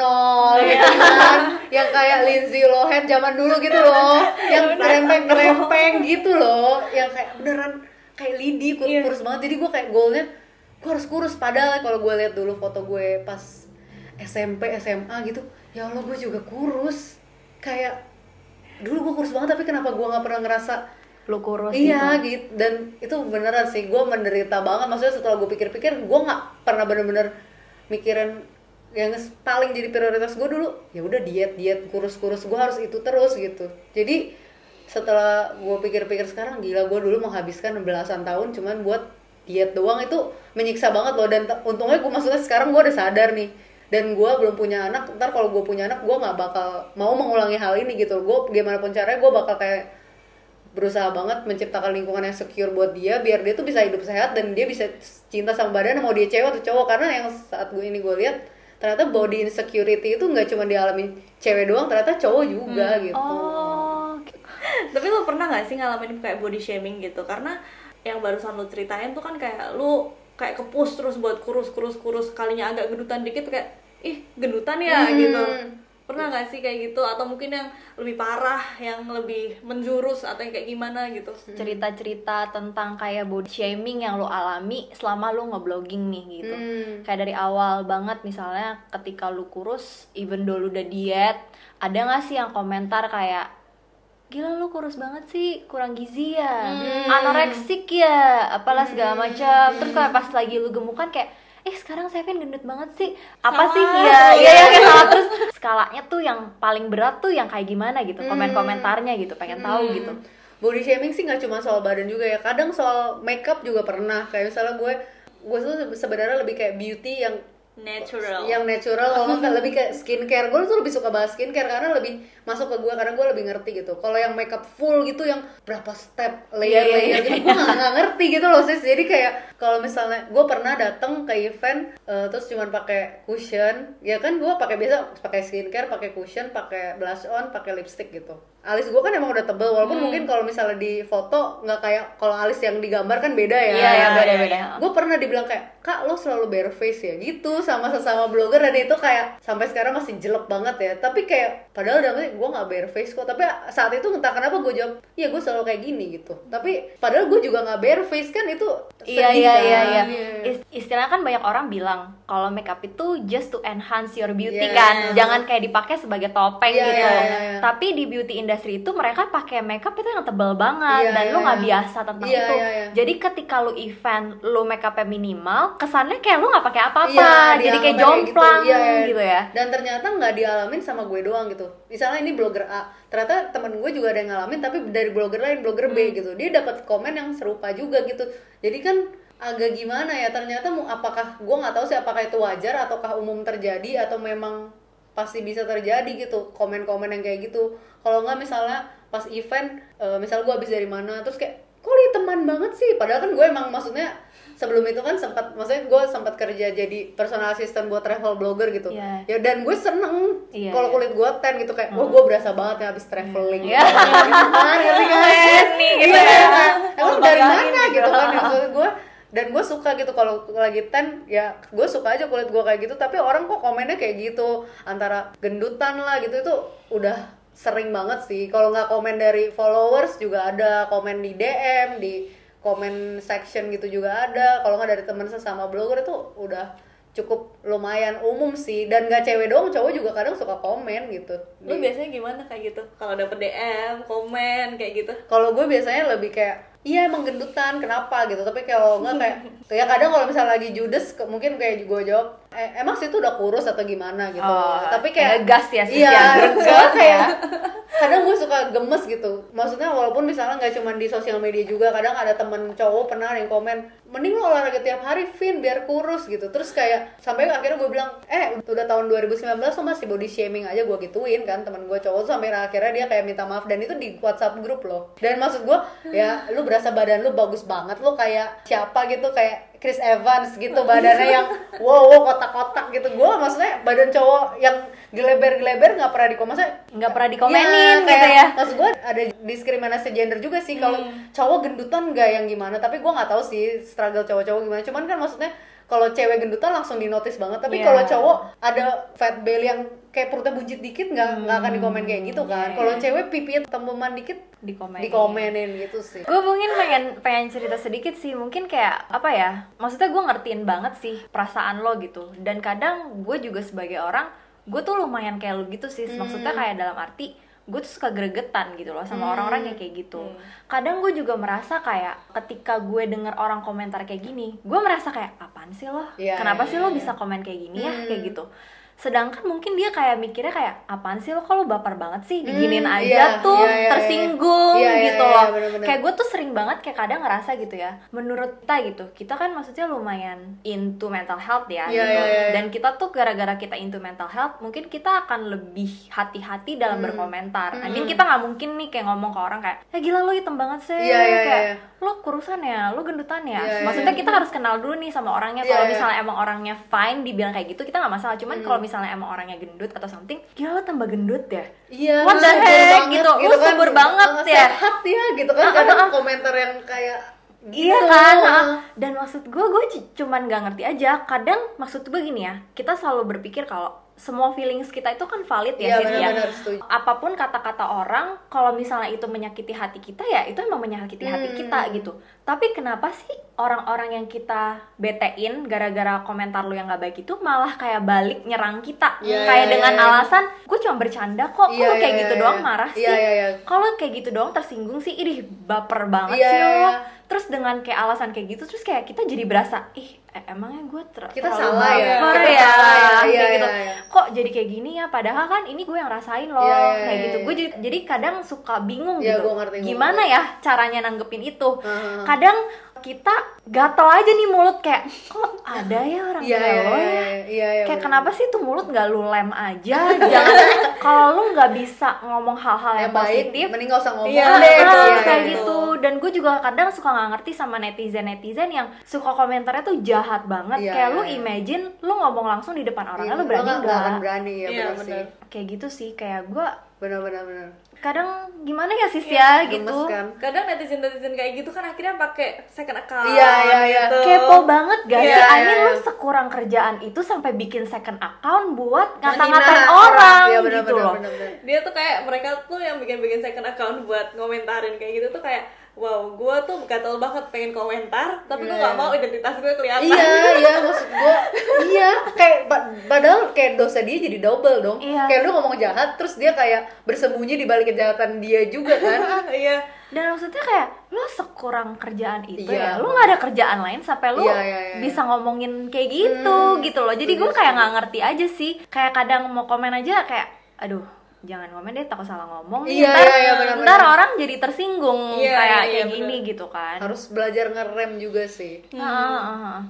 gitu kan. Yang kayak Lindsay Lohan zaman dulu gitu loh. Yang kerempeng kerempeng gitu loh. Yang kayak beneran kayak lidi kur- kurus banget. Jadi gue kayak goalnya gue harus kurus. Padahal kalau gue lihat dulu foto gue pas SMP SMA gitu ya Allah gue juga kurus. Kayak dulu gue kurus banget tapi kenapa gue nggak pernah ngerasa Lu kurus iya gitu. gitu dan itu beneran sih gue menderita banget. Maksudnya setelah gue pikir-pikir gue nggak pernah bener-bener mikirin yang paling jadi prioritas gue dulu. Ya udah diet diet kurus kurus gue harus itu terus gitu. Jadi setelah gue pikir-pikir sekarang gila gue dulu menghabiskan belasan tahun cuman buat diet doang. Itu menyiksa banget loh dan untungnya gue maksudnya sekarang gue udah sadar nih. Dan gue belum punya anak ntar kalau gue punya anak gue nggak bakal mau mengulangi hal ini gitu. Gue gimana pun caranya gue bakal kayak berusaha banget menciptakan lingkungan yang secure buat dia biar dia tuh bisa hidup sehat dan dia bisa cinta sama badan mau dia cewek atau cowok. Karena yang saat gue ini gue lihat ternyata body insecurity itu nggak cuma dialami cewek doang ternyata cowok juga gitu. Oh, tapi lu pernah nggak sih ngalamin kayak body shaming gitu? Karena yang barusan lu ceritain tuh kan kayak lu kayak kepus terus buat kurus kurus kurus. Kalinya agak gendutan dikit kayak ih gendutan ya Hmm. gitu pernah nggak sih kayak gitu? Atau mungkin yang lebih parah yang lebih menjurus atau yang kayak gimana gitu? Cerita-cerita tentang kayak body shaming yang lo alami selama lo ngeblogging nih gitu. Hmm. Kayak dari awal banget misalnya ketika lu kurus, even though lu udah diet, ada nggak sih yang komentar kayak gila lu kurus banget sih, kurang gizi ya, anoreksik ya, apalah segala macam. Terus kayak pas lagi lu gemukan kayak eh sekarang Sevin gendut banget sih. Apa Salah. sih? Iya iya iya kayak salah. Terus skalanya tuh yang paling berat tuh yang kayak gimana gitu? Komen komentarnya gitu pengen tahu gitu. Body shaming sih nggak cuma soal badan juga ya. Kadang soal makeup juga pernah. Kayak misalnya gue gue tuh sebenarnya lebih kayak beauty yang natural. Yang natural kalau nggak lebih kayak skincare. Gue tuh lebih suka bahas skincare karena lebih masuk ke gue karena gue lebih ngerti gitu. Kalau yang makeup full gitu yang berapa step layer layer gitu gue nggak ngerti gitu loh sis. Jadi kayak kalau misalnya gue pernah datang ke event eh, terus cuman pakai cushion ya kan gue pakai biasa pakai skincare pakai cushion pakai blush on pakai lipstick gitu alis gue kan emang udah tebel walaupun mungkin kalau misalnya di foto nggak kayak kalau alis yang digambar kan beda ya Iya, iya, beda-beda. gue pernah dibilang kayak kak lo selalu bare face ya gitu sama sesama blogger dan itu kayak sampai sekarang masih jelek banget ya tapi kayak padahal udah gue nggak bare face kok tapi saat itu entah kenapa gue jawab iya gue selalu kayak gini gitu tapi padahal gue juga nggak bare face kan itu Iya sedih iya kan? iya iya. Is- Istilahnya kan banyak orang bilang kalau makeup itu just to enhance your beauty Iya. kan, jangan kayak dipakai sebagai topeng Iya, gitu. iya, iya, iya. Tapi di beauty industry itu mereka pakai makeup itu yang tebal banget Iya, dan lu iya, nggak iya. biasa tentang Iya, itu. iya, iya. Jadi ketika lu event lu makeupnya minimal, kesannya kayak lu nggak pakai apa-apa, Iya, jadi kayak dianggapnya jomplang Iya, iya. gitu ya. Dan ternyata nggak dialamin sama gue doang gitu. Misalnya ini blogger A, ternyata temen gue juga ada yang ngalamin tapi dari blogger lain, blogger Hmm. B gitu. Dia dapat komen yang serupa juga gitu. Jadi kan agak gimana ya ternyata mu- apakah gue nggak tahu sih apakah itu wajar ataukah umum terjadi atau memang pasti bisa terjadi gitu komen-komen yang kayak gitu kalau nggak misalnya pas event eh, misal gue habis dari mana terus kayak kok li teman banget sih padahal kan gue emang maksudnya sebelum itu kan sempat maksudnya gue sempat kerja jadi personal assistant buat travel blogger gitu Iya. ya dan gue seneng Iya, kalau iya. kulit gue tan gitu kayak wah gue berasa banget ya habis traveling Iya. gitu kan gitu kan? emang Oh, dari mana gitu. gitu kan maksud gue dan gue suka gitu kalau lagi tan ya gue suka aja kulit gue kayak gitu tapi orang kok komennya kayak gitu. Antara gendutan lah gitu itu udah sering banget sih. Kalau nggak komen dari followers juga ada komen di DM di komen section gitu juga ada. Kalau nggak dari teman sesama blogger itu udah cukup lumayan umum sih. Dan nggak cewek doang cowok juga kadang suka komen gitu. Lu biasanya gimana kayak gitu? Kalau dapet DM, komen kayak gitu. kalau gue biasanya lebih kayak iya emang gendutan kenapa gitu. Tapi kalau nggak kayak ya kadang kalau misalnya lagi judes ke- mungkin kayak gue jawab "Eh, emang situ udah kurus atau gimana? gitu. Oh, tapi kayak ngegas ya, sis, iya ya. soalnya kayak kadang gue suka gemes gitu. Maksudnya walaupun misalnya nggak cuma di sosial media juga kadang ada temen cowok pernah yang komen mending lo olahraga tiap hari Vin biar kurus gitu. Terus kayak sampai akhirnya gue bilang eh udah tahun 2019 lo masih body shaming aja gue gituin kan temen gue cowok. Tuh sampai akhirnya dia kayak minta maaf dan itu di WhatsApp grup loh. Dan maksud gue ya lu berasa badan lu bagus banget lu kayak siapa gitu kayak Chris Evans gitu badannya yang wow, wow kotak-kotak gitu. Gue maksudnya badan cowok yang geleber-geleber nggak pernah dikomen maksudnya nggak pernah dikomenin Iya, gitu kayak- ya? maksud gue ada diskriminasi gender juga sih. Kalau cowok gendutan nggak yang gimana? Tapi gue nggak tahu sih struggle cowok-cowok gimana. Cuman kan maksudnya kalau cewek gendutan langsung di notice banget. Tapi Iya. kalau cowok ada fat belly yang kayak perutnya buncit dikit nggak nggak akan dikomen kayak gitu kan. Kalau cewek pipinya tembeman dikit dikomenin. dikomenin gitu sih. Gue mungkin pengen pengen cerita sedikit sih. Mungkin kayak apa ya maksudnya gue ngertiin banget sih perasaan lo gitu. Dan kadang gue juga sebagai orang gue tuh lumayan kayak lo gitu sih. Maksudnya kayak dalam arti gue tuh suka gregetan gitu loh sama orang-orang yang kayak gitu. kadang gue juga merasa kayak ketika gue denger orang komentar kayak gini gue merasa kayak apaan sih lo? Iya, kenapa iya, sih lo iya. bisa komen kayak gini ya? Kayak gitu sedangkan mungkin dia kayak mikirnya kayak apaan sih lo kalau baper banget sih diginin Hmm, aja iya, tuh iya, iya, iya. tersinggung Iya, iya, gitu iya, loh bener-bener. kayak gue tuh sering banget kayak kadang ngerasa gitu ya menurut kita gitu kita kan maksudnya lumayan into mental health ya Iya, gitu iya, iya. dan kita tuh gara-gara kita into mental health mungkin kita akan lebih hati-hati dalam Hmm. berkomentar I mean kita nggak mungkin nih kayak ngomong ke orang kayak eh gila lo hitam banget sih Iya, iya, kayak iya. lo kurusan ya lo gendutan ya Iya, iya, maksudnya iya. kita harus kenal dulu nih sama orangnya Iya, kalau iya. misalnya emang orangnya fine dibilang kayak gitu kita nggak masalah cuman Hmm. kalau misalnya emang orangnya gendut atau something gila lo tambah gendut ya Iya, What the heck, banget gitu. Lu subur banget ya. Sehat ya gitu kan. Kadang komentar yang kayak Iya gitu. kan, ah. dan maksud gue, gue cuman gak ngerti aja. Kadang maksud gue gini ya, kita selalu berpikir kalau semua feelings kita itu kan valid ya Iya, ya. setuju. Apa pun kata-kata orang, kalau misalnya itu menyakiti hati kita ya itu emang menyakiti hati Hmm. kita gitu. Tapi kenapa sih orang-orang yang kita betein gara-gara komentar lu yang gak baik itu malah kayak balik nyerang kita, Iya, kayak iya, dengan iya. alasan gue cuma bercanda kok, kok Iya, lu kayak iya, gitu iya, doang iya. marah Iya, sih. iya, iya. Kalau kayak gitu doang tersinggung sih, idih baper banget Iya, sih iya, lo iya. Terus dengan kayak alasan kayak gitu terus kayak kita jadi berasa ih eh, emangnya gue ter Kita terlalu salah ya, baper kita ya, salah ya, kayak iya, gitu iya, iya. kok jadi kayak gini ya padahal kan ini gue yang rasain loh Iya, iya, kayak iya, gitu iya. gue jadi jadi kadang suka bingung Iya, gitu gua ngerti, gua gimana ngerti. ya caranya nanggepin itu Heeh. kadang kita gatel aja nih mulut kayak kok ada ya orang Iya, kayak iya, lo iya, ya iya, iya, iya, kayak bener. kenapa sih tuh mulut nggak lu lem aja jangan kalau lu nggak bisa ngomong hal-hal yang, yang baik, positif mending gak usah ngomong Iya, Ah, deh betul, gitu ah, ya. kayak iya. gitu dan gue juga kadang suka nggak ngerti sama netizen netizen yang suka komentarnya tuh jahat banget Iya, kayak iya, lu iya. imagine lu ngomong langsung di depan orangnya Iya, lu berani nggak- berani ya Iya, benar sih. bener. kayak gitu sih kayak gue Benar benar benar. Kadang gimana ya sis Iya, ya gitu Gemes kan? Kadang netizen-netizen kayak gitu kan akhirnya pakai second account Iya, iya, iya. gitu. kepo banget gak Iya, sih? I iya, mean iya. lu sekurang kerjaan itu sampai bikin second account buat ngata-ngatain orang Iya, benar, gitu benar, loh. benar, benar. Dia tuh kayak mereka tuh yang bikin-bikin second account buat ngomentarin kayak gitu tuh kayak wow, gue tuh gatel banget pengen komentar, tapi gue Iya. gak mau identitas gue kelihatan. Iya, iya maksud gua iya kayak pa- padahal kayak dosa dia jadi double dong. Iya. Kayak lu ngomong jahat terus dia kayak bersembunyi di balik kejahatan dia juga kan. Iya. Dan maksudnya kayak lo sekurang kerjaan itu ya, Iya. lo nggak ada kerjaan lain sampai lo Iya, iya, iya. bisa ngomongin kayak gitu Hmm, gitu loh. Jadi gue kayak nggak ngerti aja sih. Kayak kadang mau komen aja kayak, aduh jangan komen deh takut salah ngomong Iya, ntar, iya, iya, benar-benar. ntar orang jadi tersinggung Iya, kayak iya, kayak benar. gini gitu kan harus belajar ngerem juga sih Heeh, heeh.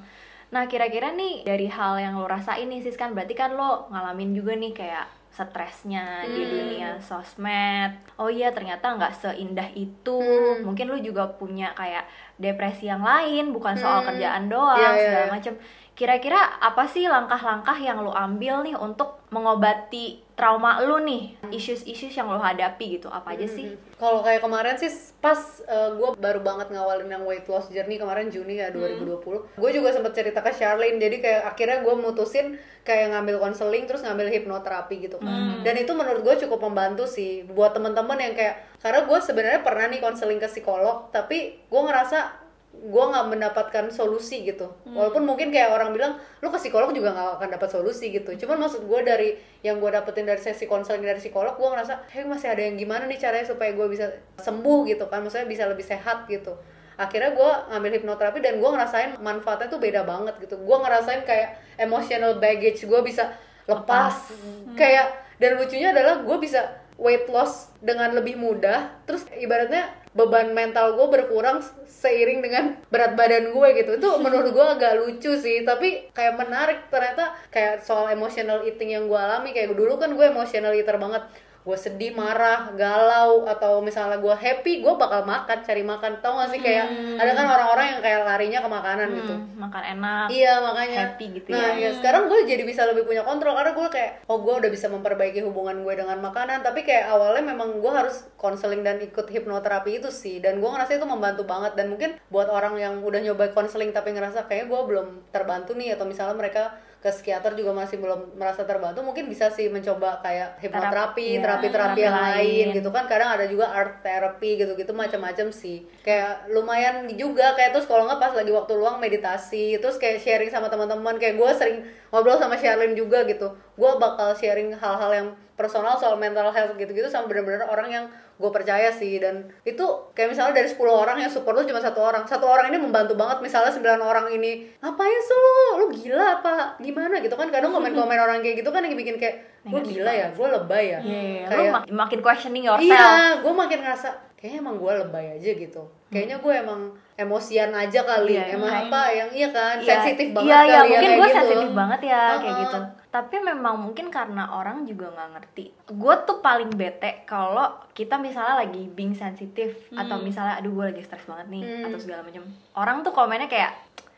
Nah kira-kira nih dari hal yang lo rasain nih sis kan berarti kan lo ngalamin juga nih kayak stresnya di Hmm. dunia sosmed. Oh iya ternyata nggak seindah itu. Hmm. Mungkin lo juga punya kayak depresi yang lain bukan soal Hmm. kerjaan doang Iya, iya, segala iya. macam. Kira-kira apa sih langkah-langkah yang lo ambil nih untuk mengobati trauma lo nih, issues-issues yang lo hadapi gitu apa aja sih? Mhm. Kalau kayak kemarin sih pas gue baru banget ngawalin yang weight loss journey kemarin Juni ya 2020. Gue juga sempet cerita ke Charlene. Jadi kayak akhirnya gue mutusin kayak ngambil konseling terus ngambil hipnoterapi gitu kan. Dan itu menurut gue cukup membantu sih buat temen-temen yang kayak karena gue sebenarnya pernah nih konseling ke psikolog tapi gue ngerasa gue nggak mendapatkan solusi gitu. Walaupun mungkin kayak orang bilang lu ke psikolog juga nggak akan dapat solusi gitu. Cuman maksud gue dari yang gue dapetin dari sesi konseling dari psikolog gue ngerasa hey masih ada yang gimana nih caranya supaya gue bisa sembuh gitu kan. Maksudnya bisa lebih sehat gitu. Akhirnya gue ngambil hipnoterapi dan gue ngerasain manfaatnya tuh beda banget gitu. Gue ngerasain kayak emotional baggage gue bisa lepas. Kayak dan lucunya adalah gue bisa weight loss dengan lebih mudah. Terus ibaratnya beban mental gue berkurang seiring dengan berat badan gue gitu. Itu menurut gue agak lucu sih tapi kayak menarik ternyata kayak soal emotional eating yang gue alami. Kayak dulu kan gue emotional eater banget gue sedih marah galau atau misalnya gue happy gue bakal makan cari makan. Tau gak sih kayak ada kan orang-orang yang kayak larinya ke makanan gitu. Hmm, makan enak. Iya makanya. happy gitu nah, ya. ya sekarang gue jadi bisa lebih punya kontrol karena gue kayak oh gue udah bisa memperbaiki hubungan gue dengan makanan. Tapi kayak awalnya memang gue harus konseling dan ikut hipnoterapi itu sih. Dan gue ngerasa itu membantu banget. Dan mungkin buat orang yang udah nyoba konseling tapi ngerasa kayak gue belum terbantu nih atau misalnya mereka ke psikiater juga masih belum merasa terbantu mungkin bisa sih mencoba kayak hipnoterapi terapi-terapi terapi yang lain. lain gitu kan. Kadang ada juga art therapy gitu-gitu macam-macam sih. Kayak lumayan juga kayak terus kalau nggak pas lagi waktu luang meditasi terus kayak sharing sama teman-teman. Kayak gue sering ngobrol sama Sherlyn juga gitu. Gue bakal sharing hal-hal yang personal soal mental health gitu-gitu sama bener-bener orang yang gue percaya sih. Dan itu kayak misalnya dari 10 orang yang support lu cuma satu orang. Satu orang ini membantu banget. Misalnya 9 orang ini ngapain sih lu? Lu gila apa? Gimana? Gitu kan. Kadang komen-komen orang kayak gitu kan yang bikin kayak gue gila ya? gue lebay ya? Iya, iya. Kayak- lu mak- makin questioning yourself. Iya, gue makin ngerasa kayaknya emang gue lebay aja gitu. Kayaknya gue emang emosian aja kali. Iya, emang iya. apa yang iya kan Iya, sensitif banget iya, iya, kali ya mungkin gue gitu. sensitif banget ya kayak Heeh. gitu tapi memang mungkin karena orang juga nggak ngerti gue tuh paling bete kalau kita misalnya lagi being sensitif atau misalnya aduh gue lagi stres banget nih Hmm. atau segala macam orang tuh komennya kayak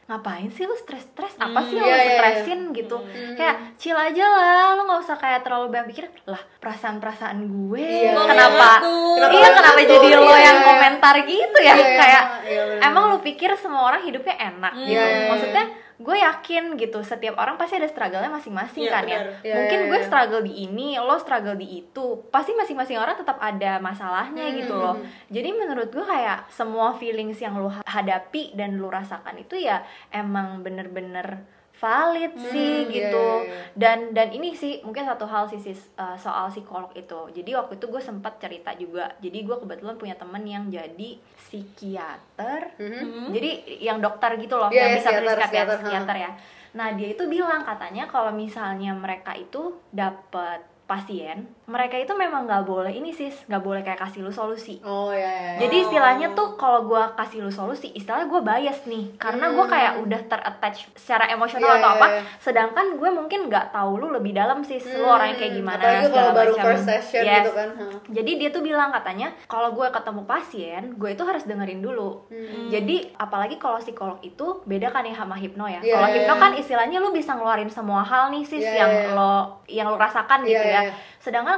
ngapain sih lu stres-stres apa sih yang iya, lu iya, iya. stresin gitu kayak chill aja lah lu nggak usah kayak terlalu banyak pikir lah perasaan-perasaan gue Iya, kenapa iya. Kenapa iya kenapa ngatur? jadi lo Iya, yang komentar gitu ya iya, kayak bener. emang lu pikir semua orang hidupnya enak gitu Iya, iya, iya. maksudnya gue yakin gitu setiap orang pasti ada struggle-nya masing-masing Iya, kan ya benar. Iya, mungkin iya, gue struggle di ini lo struggle di itu pasti masing-masing orang tetap ada masalahnya Hmm, gitu hmm, loh hmm. jadi menurut gue kayak semua feelings yang lo hadapi dan lo rasakan itu ya emang bener-bener valid sih iya, gitu. iya, iya. dan dan ini sih mungkin satu hal sih sis, uh, soal psikolog itu. Jadi waktu itu gue sempat cerita juga. Jadi gue kebetulan punya temen yang jadi psikiater. Mhm. jadi yang dokter gitu loh Iya, yang iya, bisa psikiater, ya psikiater, psikiater ya. Nah dia itu bilang katanya kalau misalnya mereka itu dapat pasien mereka itu memang nggak boleh ini sis nggak boleh kayak kasih lu solusi Oh ya ya. ya. jadi istilahnya tuh kalau gue kasih lu solusi, istilahnya gue bias nih, karena gue kayak udah terattach secara emosional Hmm. Iya, atau iya, apa. iya. Sedangkan gue mungkin nggak tahu lu lebih dalam sih, lu Hmm, orangnya kayak gimana. Apalagi kalau segala baru macam. first session Yes. gitu kan. Hah. Jadi dia tuh bilang katanya kalau gue ketemu pasien, gue itu harus dengerin dulu. Hmm. Jadi apalagi kalau psikolog itu beda kan ya sama hipno ya. Iya, kalau hipno kan istilahnya lu bisa ngeluarin semua hal nih sis yang lo yang lo rasakan gitu ya. iya.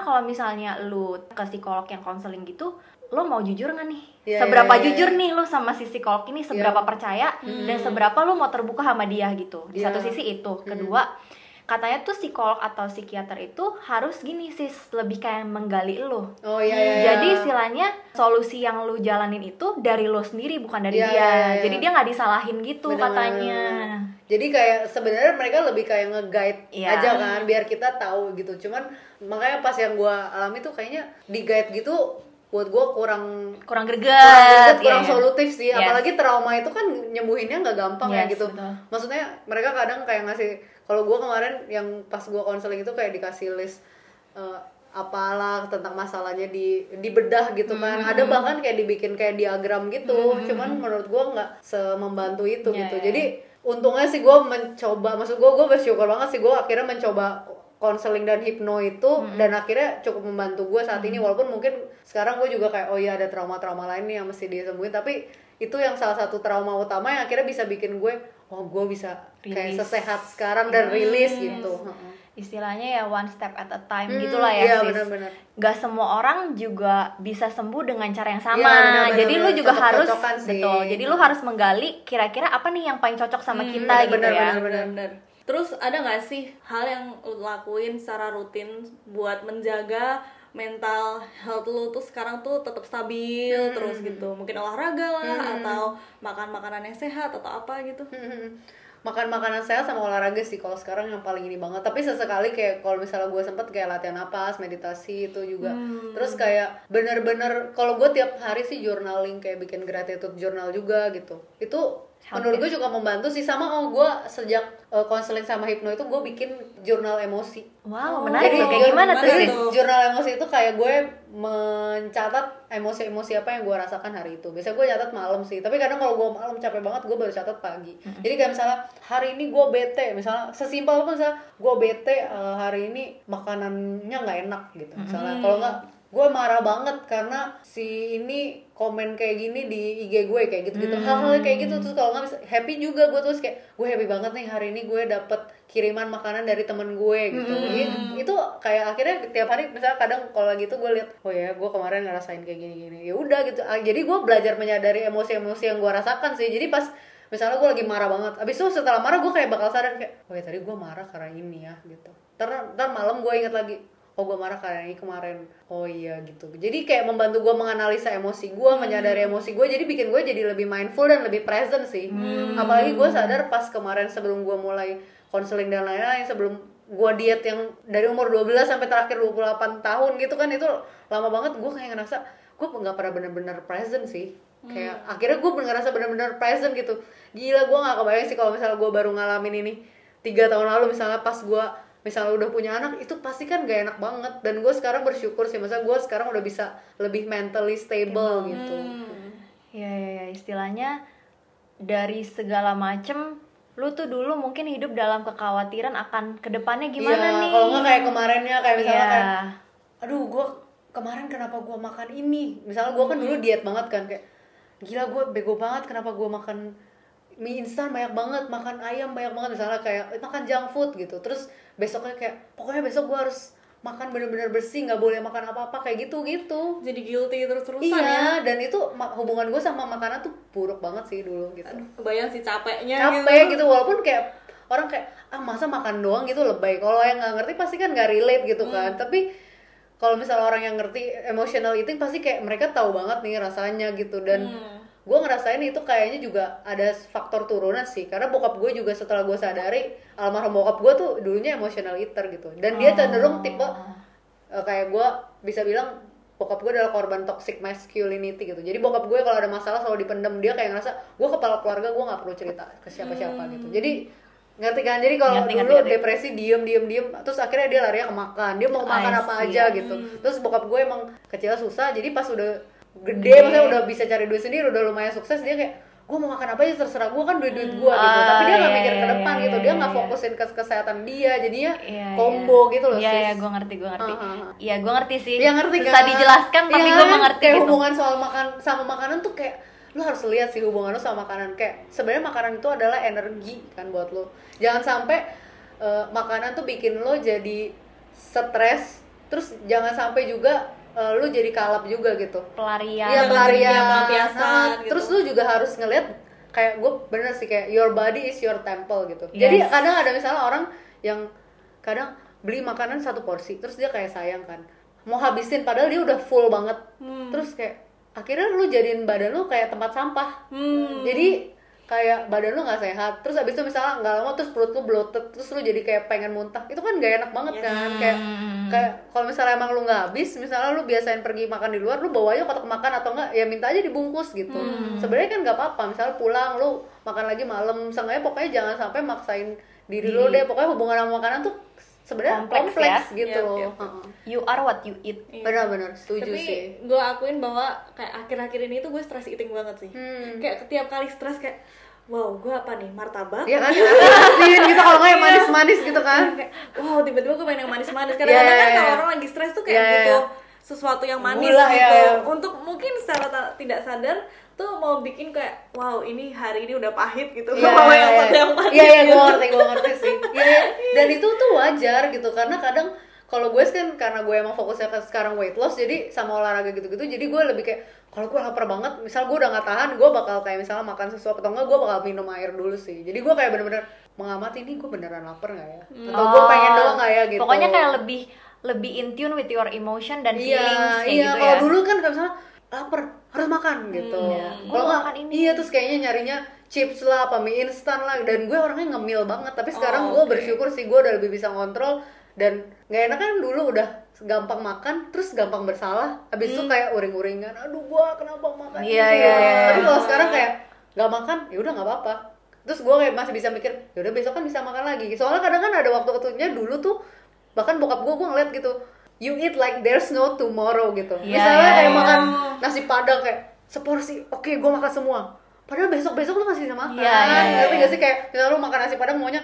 Kalau misalnya lu ke psikolog yang konseling gitu, lo mau jujur nggak nih? Iya, seberapa iya, iya, jujur iya. nih lo sama si psikolog ini, seberapa percaya dan seberapa lo mau terbuka sama dia gitu. Di Iya. satu sisi itu. Kedua, katanya tuh psikolog atau psikiater itu harus gini sis, lebih kayak menggali lo. Oh iya iya. iya. Jadi istilahnya solusi yang lu jalanin itu dari lo sendiri bukan dari Iya, dia. iya, iya. Jadi dia nggak disalahin gitu Benar, katanya. benar. Jadi kayak sebenarnya mereka lebih kayak nge-guide Iya. aja kan biar kita tahu gitu. Cuman makanya pas yang gua alami tuh kayaknya di guide gitu buat gua kurang Kurang kurang greget, greget, kurang iya. solutif sih. Yes. Apalagi trauma itu kan nyembuhinnya nggak gampang ya Yes, gitu. betul. Maksudnya mereka kadang kayak ngasih kalau gua kemarin yang pas gua konseling itu kayak dikasih list eh, apalah tentang masalahnya di dibedah gitu kan ada bahkan kayak dibikin kayak diagram gitu cuman menurut gue nggak semembantu itu Ya, gitu ya. jadi untungnya sih gue mencoba maksud gue gue bersyukur banget sih gue akhirnya mencoba konseling dan hipno itu dan akhirnya cukup membantu gue saat ini walaupun mungkin sekarang gue juga kayak oh iya ada trauma-trauma lain nih yang mesti disembuhin tapi itu yang salah satu trauma utama yang akhirnya bisa bikin gue oh gue bisa kayak Rilis. sesehat sekarang dan rilis gitu istilahnya ya one step at a time Hmm, gitulah ya iya, sis. benar-benar. Gak semua orang juga bisa sembuh dengan cara yang sama. Iya, benar-benar, jadi lu benar. juga harus sih. betul. Jadi lu harus menggali kira-kira apa nih yang paling cocok sama kita benar, gitu benar, ya. benar, benar. bener terus ada nggak sih hal yang lu lakuin secara rutin buat menjaga mental health lu tuh sekarang tuh tetap stabil terus gitu? Mungkin olahraga lah atau makan makanan yang sehat atau apa gitu? Makan makanan sehat sama olahraga sih kalau sekarang yang paling ini banget. Tapi sesekali kayak kalau misalnya gue sempet kayak latihan napas meditasi itu juga. Terus kayak bener-bener kalau gue tiap hari sih journaling kayak bikin gratitude journal juga gitu. Itu menurut gue juga membantu sih sama oh gue sejak eh, konseling sama hipno itu gue bikin jurnal emosi Wow, Oh, menarik jadi tuh. Kayak gimana tuh jadi sis? tuh? jurnal emosi itu kayak gue mencatat emosi-emosi apa yang gue rasakan hari itu. Biasanya gue catat malam sih. Tapi kadang kalau gue malam capek banget, gue baru catat pagi. Jadi kayak misalnya hari ini gue bete, misalnya sesimpel apa misalnya gue bete eh, hari ini makanannya nggak enak gitu. Misalnya kalau nggak gue marah banget karena si ini komen kayak gini di IG gue kayak gitu gitu hal-hal kayak gitu terus kalau nggak happy juga gue terus kayak gue happy banget nih hari ini gue dapet kiriman makanan dari temen gue gitu. It- itu kayak akhirnya tiap hari misalnya kadang kalau gitu gue lihat oh ya gue kemarin ngerasain kayak gini gini ya udah gitu. Ah, jadi gue belajar menyadari emosi-emosi yang gue rasakan sih. Jadi pas misalnya gue lagi marah banget abis itu setelah marah gue kayak bakal sadar kayak oh ya tadi gue marah karena ini ya gitu. Ntar ntar malam gue inget lagi oh gue marah karena ini kemarin. Oh iya gitu. Jadi kayak membantu gue menganalisa emosi gue menyadari emosi gue jadi bikin gue jadi lebih mindful dan lebih present sih. Apalagi gue sadar pas kemarin sebelum gue mulai konseling dan lain-lain sebelum gue diet yang dari umur 12 sampai terakhir 28 tahun gitu kan itu lama banget gue kayak ngerasa gue nggak pernah bener-bener present sih. Kayak akhirnya gue ngerasa bener-bener present gitu. Gila gue nggak kebayang sih kalau misalnya gue baru ngalamin ini tiga tahun lalu misalnya pas gue misalnya udah punya anak itu pasti kan gak enak banget. Dan gue sekarang bersyukur sih masa gue sekarang udah bisa lebih mentally stable gitu. Ya, ya, ya, istilahnya dari segala macem lu tuh dulu mungkin hidup dalam kekhawatiran akan ke depannya gimana Iya, nih? kalau nggak kayak kemarinnya kayak misalnya Iya. kayak aduh gue kemarin kenapa gue makan ini? Misalnya gue kan dulu diet banget kan kayak gila gue bego banget kenapa gue makan mie instan banyak banget makan ayam banyak banget misalnya kayak eh, makan junk food gitu. Terus besoknya kayak pokoknya besok gue harus makan bener-bener bersih nggak boleh makan apa-apa kayak gitu gitu jadi guilty terus-terusan ya? iya dan itu hubungan gue sama makanan tuh buruk banget sih dulu gitu. Aduh, kebayang sih capeknya capek gitu. walaupun kayak orang kayak ah masa makan doang gitu lebay kalau yang nggak ngerti pasti kan nggak relate gitu kan. Tapi kalau misalnya orang yang ngerti emotional eating pasti kayak mereka tahu banget nih rasanya gitu. Dan gue ngerasain itu kayaknya juga ada faktor turunan sih. Karena bokap gue juga setelah gue sadari almarhum bokap gue tuh dulunya emotional eater gitu. Dan dia cenderung tipe eh, kayak gue bisa bilang bokap gue adalah korban toxic masculinity gitu. Jadi bokap gue kalau ada masalah selalu dipendem. Dia kayak ngerasa gue kepala keluarga gue nggak perlu cerita ke siapa-siapa gitu. Jadi ngerti kan? Jadi kalau dulu ngerti, ngerti. depresi diem diem diem terus akhirnya dia larinya ke makan. Dia mau makan apa aja gitu. Terus bokap gue emang kecil susah jadi pas udah gede, maksudnya udah bisa cari duit sendiri udah lumayan sukses dia kayak gue mau makan apa aja terserah gue kan duit duit gue gitu Ah, tapi dia nggak iya, mikir ke iya, depan iya, gitu iya, dia nggak iya. fokusin ke kesehatan dia jadinya Iya, combo iya. gitu loh Iya, sis iya, gue ngerti, gue ngerti. Ah, ah, ah. Iya, gue ngerti sih. Iya ngerti kan? Susah dijelaskan, tapi Iya gue kan? mengerti Kayak gitu. hubungan soal makan sama makanan tuh kayak lu harus lihat sih hubungan lu sama makanan kayak sebenarnya makanan itu adalah energi kan buat lu. Jangan sampai eh, makanan tuh bikin lo jadi stres, terus jangan sampai juga eh, lu jadi kalap juga gitu. Pelarian. Iya pelarian, Nah, gitu. Terus lu juga harus ngeliat kayak gue bener sih kayak your body is your temple gitu. Yes. Jadi kadang ada misalnya orang yang kadang beli makanan satu porsi, terus dia kayak sayang kan, mau habisin padahal dia udah full banget. Terus kayak akhirnya lu jadiin badan lu kayak tempat sampah. Hmm. Jadi kayak badan lu nggak sehat terus abis itu misalnya nggak lama terus perut lu bloated terus lu jadi kayak pengen muntah itu kan gak enak banget kan kayak kayak kalau misalnya emang lu nggak habis misalnya lu biasain pergi makan di luar lu bawa aja kotak makan atau enggak ya minta aja dibungkus gitu. Sebenarnya kan nggak apa-apa misalnya pulang lu makan lagi malam sengaja pokoknya jangan sampai maksain diri lu deh pokoknya hubungan sama makanan tuh sebenarnya Kompleks kompleks, ya. gitu Iya, iya. Heeh. you are what you eat. Benar-benar setuju tapi sih. gue akuin bahwa kayak akhir-akhir ini tuh gue stress eating banget sih. Hmm. kayak setiap kali stres kayak wow gue apa nih martabak Iya kan asin gitu kalau nggak yang manis-manis gitu kan kayak wow tiba-tiba gue pengen yang manis-manis kadang-kadang Iya, kan iya, kalau iya. orang lagi stres tuh kayak Iya, iya, butuh iya. sesuatu yang manis Gula, gitu iya, iya. untuk mungkin secara tidak sadar tuh mau bikin kayak wow ini hari ini udah pahit gitu Iya, mau yang iya, satu yang manis Iya, iya, gitu. gue ngerti, gue ngerti sih. Iya, iya. Dan itu tuh wajar gitu, karena kadang kalau gue kan karena gue emang fokusnya ke sekarang weight loss, jadi sama olahraga gitu-gitu, jadi gue lebih kayak kalau gue lapar banget, misal gue udah nggak tahan, gue bakal kayak misalnya makan sesuatu atau enggak, gue bakal minum air dulu sih. Jadi gue kayak bener-bener mengamati ini gue beneran lapar nggak ya? Atau gue pengen doang nggak ya gitu. Oh. pokoknya kayak lebih lebih in tune with your emotion dan iya, feelings kayak iya. gitu Kalau ya dulu kan kayak misalnya lapar harus makan gitu. iya. Kalau makan ini. iya terus kayaknya nyarinya chips lah, apa mie instan lah. Dan gue orangnya ngemil banget. Tapi sekarang Oh, gue bersyukur sih gue udah lebih bisa ngontrol dan nggak enak kan dulu udah gampang makan terus gampang bersalah habis itu kayak uring-uringan aduh gua kenapa makan Hmm. Iya, ini?" iya, iya, tapi iya. kalau sekarang kayak nggak makan ya udah nggak apa-apa terus gue kayak masih bisa mikir ya udah besok kan bisa makan lagi soalnya kadang kan ada waktu waktunya dulu tuh bahkan bokap gue gue ngeliat gitu you eat like there's no tomorrow gitu Iya, misalnya iya, kayak iya. makan nasi padang kayak seporsi oke gue makan semua padahal besok besok lu masih bisa makan Iya, iya, iya, ngerti iya. gak sih kayak misalnya lu makan nasi padang maunya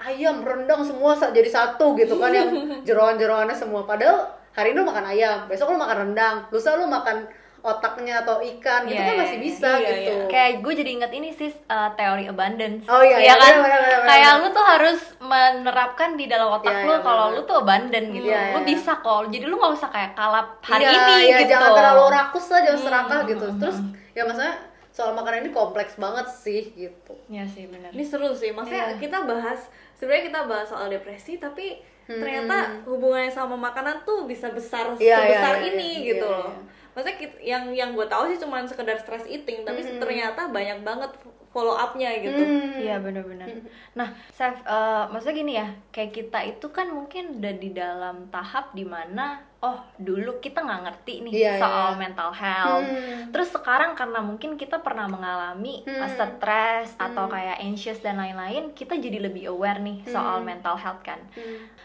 ayam rendang semua jadi satu gitu kan yang jeroan-jeroannya semua. Padahal hari ini lu makan ayam besok lu makan rendang. Lusa lu makan otaknya atau ikan gitu Iya, kan masih iya. bisa Iya, gitu. Iya. kayak gue jadi inget ini sih uh, teori abundance. Oh, iya, Iya iya, kan? bener, bener, bener, kayak lu tuh harus menerapkan di dalam otak Iya, lu iya, kalau lu tuh abundant gitu. Iya, lu iya. bisa kok. Jadi lu nggak usah kayak kalap hari Iya, ini iya, gitu. jangan terlalu rakus lah jangan Hmm, serakah hmm, gitu. hmm, terus ya maksudnya soal makanan ini kompleks banget sih gitu. Iya sih benar ini seru sih. Maksudnya Iya. kita bahas sebenarnya kita bahas soal depresi tapi ternyata hubungannya sama makanan tuh bisa besar Hmm. Iya, sebesar iya, iya, ini iya, gitu iya, loh maksudnya kit- yang yang gue tahu sih cuma sekedar stress eating tapi Hmm. ternyata banyak banget follow upnya gitu Iya benar-benar. Nah, Chef, eh, maksudnya gini ya, kayak kita itu kan mungkin udah di dalam tahap di mana, oh dulu kita nggak ngerti nih Iya, soal iya. mental health. Hmm. Terus sekarang karena mungkin kita pernah mengalami Hmm. uh, stres atau kayak anxious dan lain-lain, kita jadi lebih aware nih soal Hmm. mental health kan.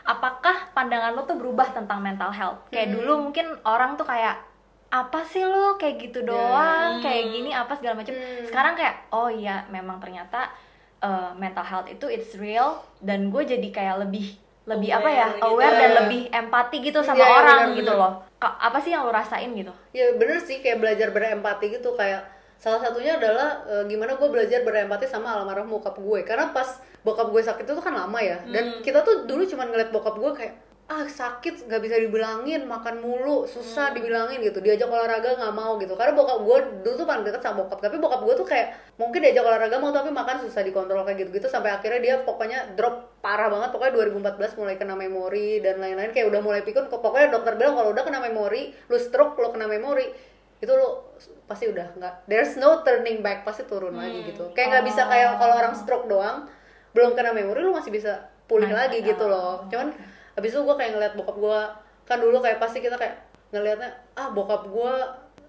Apakah pandangan lo tuh berubah tentang mental health? Kayak dulu mungkin orang tuh kayak apa sih lo kayak gitu doang, kayak gini apa segala macam. Hmm. Sekarang kayak oh iya memang ternyata uh, mental health itu it's real dan gue jadi kayak lebih lebih apa ya Aware gitu. aware dan Iya. lebih empati gitu sama iya, orang benar, gitu benar. loh. Ka- apa sih yang lo rasain gitu? ya bener sih kayak belajar berempati gitu kayak salah satunya adalah e, gimana gue belajar berempati sama almarhum bokap gue karena pas bokap gue sakit itu kan lama ya dan kita tuh dulu cuma ngeliat bokap gue kayak ah sakit nggak bisa dibilangin makan mulu susah dibilangin gitu. Diajak olahraga nggak mau gitu. Karena bokap gue dulu tuh paling deket sama bokap. Tapi bokap gue tuh kayak mungkin diajak olahraga mau tapi makan susah dikontrol kayak gitu gitu sampai akhirnya dia pokoknya drop parah banget. Pokoknya 2014 mulai kena memori dan lain-lain. Kayak udah mulai pikun pokoknya dokter bilang kalau udah kena memori lu stroke lu kena memori itu lu pasti udah nggak there's no turning back pasti turun lagi gitu. Kayak nggak bisa kayak kalau orang stroke doang belum kena memori lu masih bisa pulih Nah, lagi gitu loh. Cuman habis itu gue kayak ngeliat bokap gue kan dulu kayak pasti kita kayak ngelihatnya ah bokap gue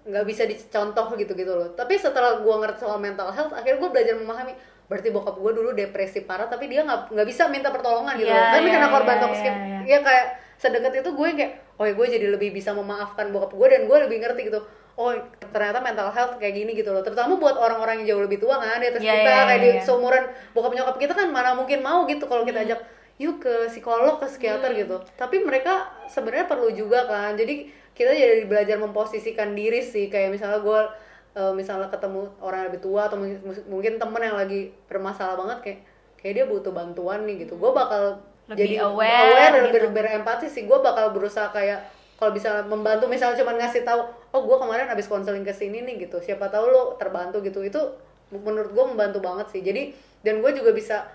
nggak bisa dicontoh gitu gitu loh. Tapi setelah gue ngerti soal mental health akhirnya gue belajar memahami. Berarti bokap gue dulu depresi parah tapi dia nggak nggak bisa minta pertolongan gitu Iya, loh kan iya, kena korban iya, toxic iya, iya. ya kayak sedekat itu gue kayak oh ya gue jadi lebih bisa memaafkan bokap gue dan gue lebih ngerti gitu. Oh ternyata mental health kayak gini gitu loh. Terutama buat orang-orang yang jauh lebih tua kan di atas Iya, kita iya, kayak iya, di iya. seumuran bokap nyokap kita kan mana mungkin mau gitu kalau kita ajak yuk ke psikolog ke psikiater gitu. Tapi mereka sebenarnya perlu juga kan. Jadi kita jadi belajar memposisikan diri sih. Kayak misalnya gue eh, misalnya ketemu orang yang lebih tua atau mungkin- temen yang lagi bermasalah banget kayak kayak dia butuh bantuan nih gitu. Gue bakal Lebih jadi aware dan gitu. ber- berempati sih. Gue bakal berusaha kayak kalau bisa membantu misalnya cuma ngasih tahu oh gue kemarin habis konseling ke sini nih gitu. Siapa tahu lo terbantu gitu. Itu menurut gue membantu banget sih. Jadi dan gue juga bisa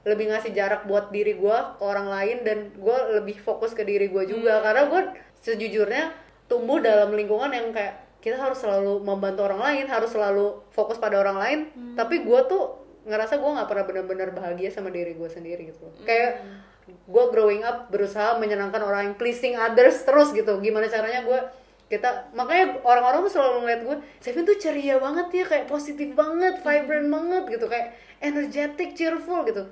lebih ngasih jarak buat diri gue ke orang lain dan gue lebih fokus ke diri gue juga. Karena gue sejujurnya tumbuh dalam lingkungan yang kayak kita harus selalu membantu orang lain harus selalu fokus pada orang lain. Tapi gue tuh ngerasa gue nggak pernah benar-benar bahagia sama diri gue sendiri gitu loh. kayak gue growing up berusaha menyenangkan orang yang pleasing others terus gitu. Gimana caranya gue kita makanya orang-orang tuh selalu ngeliat gue Sevin tuh ceria banget ya kayak positif banget vibrant banget gitu kayak energetic cheerful gitu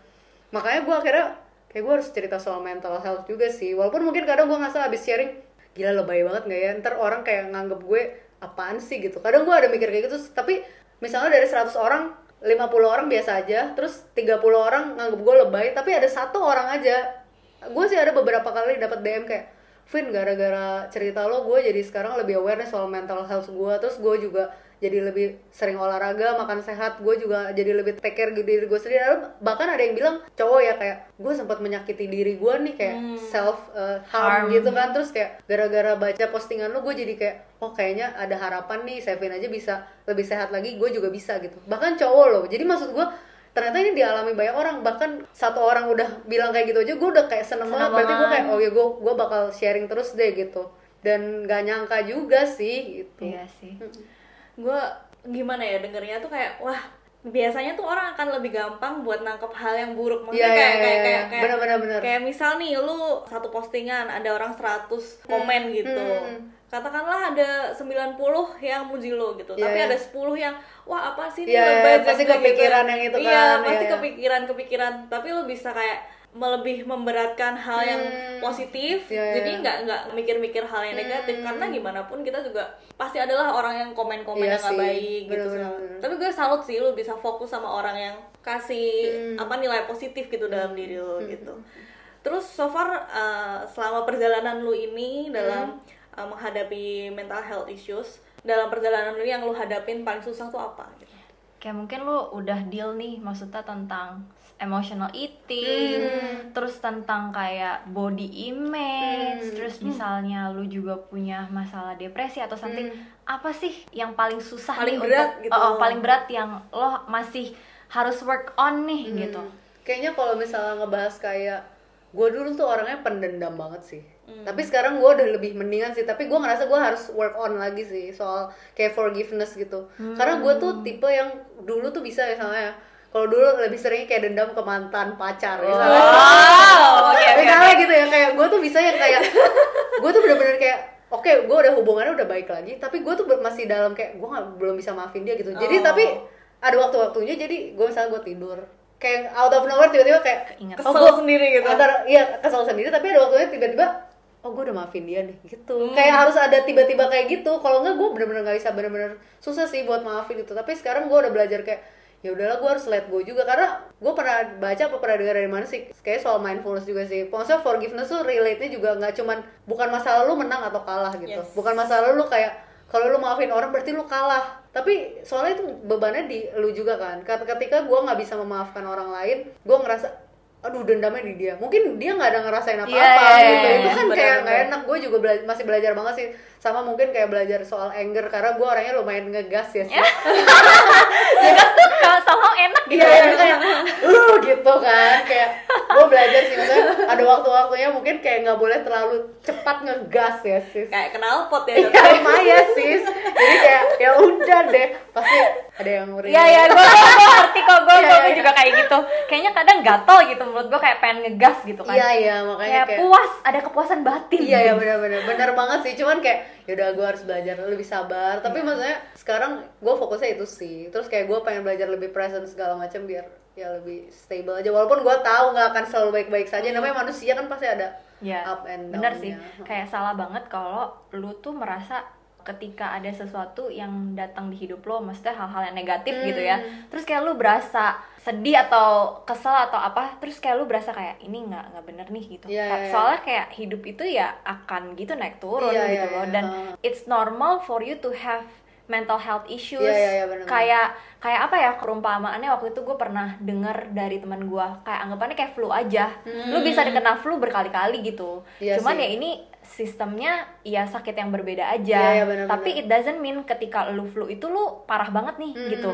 makanya gue akhirnya kayak gue harus cerita soal mental health juga sih. Walaupun mungkin kadang gue ngerasa abis sharing gila lebay banget nggak ya? Ntar orang kayak nganggep gue apaan sih? gitu. Kadang gue ada mikir kayak gitu tapi misalnya dari 100 orang 50 orang biasa aja terus 30 orang nganggep gue lebay tapi ada satu orang aja. Gue sih ada beberapa kali dapat DM kayak Vin gara-gara cerita lo gue jadi sekarang lebih aware nih soal mental health gue terus gue juga jadi lebih sering olahraga makan sehat gue juga jadi lebih take care diri gue sendiri. Bahkan ada yang bilang cowok ya kayak gue sempat menyakiti diri gue nih kayak self uh, harm, Harm. gitu kan. Terus kayak gara-gara baca postingan lo gue jadi kayak oh kayaknya ada harapan nih Sevin aja bisa lebih sehat lagi gue juga bisa gitu. Bahkan cowok loh. Jadi maksud gue ternyata ini dialami banyak orang. Bahkan satu orang udah bilang kayak gitu aja gue udah kayak seneng, Seneng banget. Berarti gue kayak oh ya gue gue bakal sharing terus deh gitu. Dan gak nyangka juga sih gitu. Iya sih. Gue gimana ya dengernya tuh kayak wah biasanya tuh orang akan lebih gampang buat nangkep hal yang buruk maksudnya Iya, iya, kayak, iya, kayak kayak kayak Bener, bener, bener. kayak misal nih lu satu postingan ada orang 100 komen gitu hmm. katakanlah ada 90 yang muji lo gitu Iya, tapi iya. ada 10 yang wah apa sih ini Iya, lebay iya, pasti gitu, kepikiran yang itu iya kan, pasti iya, iya. kepikiran kepikiran tapi lu bisa kayak melebih memberatkan hal yang Hmm. positif Iya, iya, jadi iya. nggak nggak mikir-mikir hal yang negatif karena gimana pun kita juga pasti adalah orang yang komen-komen Iya yang nggak baik gitu bener, segala. bener, bener. tapi gue salut sih lu bisa fokus sama orang yang kasih Hmm. apa nilai positif gitu dalam diri lu gitu terus so far uh, selama perjalanan lu ini dalam Hmm. uh, menghadapi mental health issues dalam perjalanan lu yang lu hadapin paling susah tuh apa gitu Kayak mungkin lu udah deal nih maksudnya tentang emotional eating, terus tentang kayak body image, terus misalnya lu juga punya masalah depresi atau something, apa sih yang paling susah Paling nih berat untuk, gitu. Oh, oh, paling berat yang lo masih harus work on nih gitu. kayaknya kalau misalnya ngebahas kayak gue dulu tuh orangnya pendendam banget sih. Tapi sekarang gue udah lebih mendingan sih tapi gue ngerasa gue harus work on lagi sih soal kayak forgiveness gitu. Karena gue tuh tipe yang dulu tuh bisa misalnya kalau dulu lebih sering kayak dendam ke mantan pacar misalnya. Wow, oke oke. misalnya gitu ya kayak gue tuh bisa yang kayak gue tuh bener-bener kayak oke gue udah hubungannya udah baik lagi tapi gue tuh masih dalam kayak gue nggak belum bisa maafin dia gitu jadi Oh. tapi ada waktu-waktunya jadi gue misalnya gue tidur kayak out of nowhere tiba-tiba kayak Ingat. Kesel gua- sendiri gitu. antara iya kesel sendiri tapi ada waktunya tiba-tiba oh gue udah maafin dia nih gitu Hmm. kayak harus ada tiba-tiba kayak gitu kalau nggak gue bener-bener nggak bisa bener-bener susah sih buat maafin itu tapi sekarang gue udah belajar kayak ya udahlah gue harus let go juga. Karena gue pernah baca apa pernah dengar dari mana sih? Kayak soal mindfulness juga sih. Maksudnya forgiveness tuh relate nya juga nggak cuman bukan masalah lu menang atau kalah gitu. Yes. bukan masalah lu kayak kalau lu maafin orang berarti lu kalah. Tapi soalnya itu bebannya di lu juga kan. Ket- ketika gue nggak bisa memaafkan orang lain gue ngerasa aduh dendamnya di dia. Mungkin dia nggak ada ngerasain apa-apa Iya, iya, gitu. iya, itu kan benar, kayak nggak enak. Gue juga bela- masih belajar banget sih sama mungkin kayak belajar soal anger karena gue orangnya lumayan ngegas ya sih Ngegas tuh kalau somehow enak gitu. Iya, iya, kayak uh gitu kan kayak gue belajar sih maksudnya ada waktu-waktunya mungkin kayak nggak boleh terlalu cepat ngegas ya sis kayak kenal pot ya Iya, lumayan sis jadi kayak ya udah deh pasti ada yang ngeri Iya iya gue gue ngerti kok gue Iya, gue iya. juga kayak gitu. Kayaknya kadang gatel gitu menurut gue kayak pengen ngegas gitu kan. iya iya makanya kayak, kayak puas ada kepuasan batin. Iya ya benar-benar benar banget sih cuman kayak yaudah gue harus belajar lebih sabar. Tapi maksudnya sekarang gue fokusnya itu sih. Terus kayak gue pengen belajar lebih present segala macam biar ya lebih stable aja. Walaupun gue tahu nggak akan selalu baik-baik saja. Namanya manusia kan pasti ada Ya, up and bener down-nya. sih. Kayak salah banget kalau lu tuh merasa ketika ada sesuatu yang datang di hidup lo, maksudnya hal-hal yang negatif gitu ya. Hmm. Terus kayak lu berasa sedih atau kesel atau apa, terus kayak lu berasa kayak ini nggak nggak bener nih gitu. Iya, iya, iya. Soalnya kayak hidup itu ya akan gitu naik turun Iya, gitu iya, loh. iya. Dan Heeh. it's normal for you to have mental health issues. Iya, iya, bener-bener. kayak kayak apa ya perumpamaannya waktu itu gue pernah denger dari teman gue kayak anggapannya kayak flu aja. Lu bisa dikena flu berkali-kali gitu. Hmm. Iya Cuman sih. ya ini sistemnya ya sakit yang berbeda aja. Iya, iya, benar-benar. Tapi it doesn't mean ketika lu flu itu lu parah banget nih Hmm. gitu.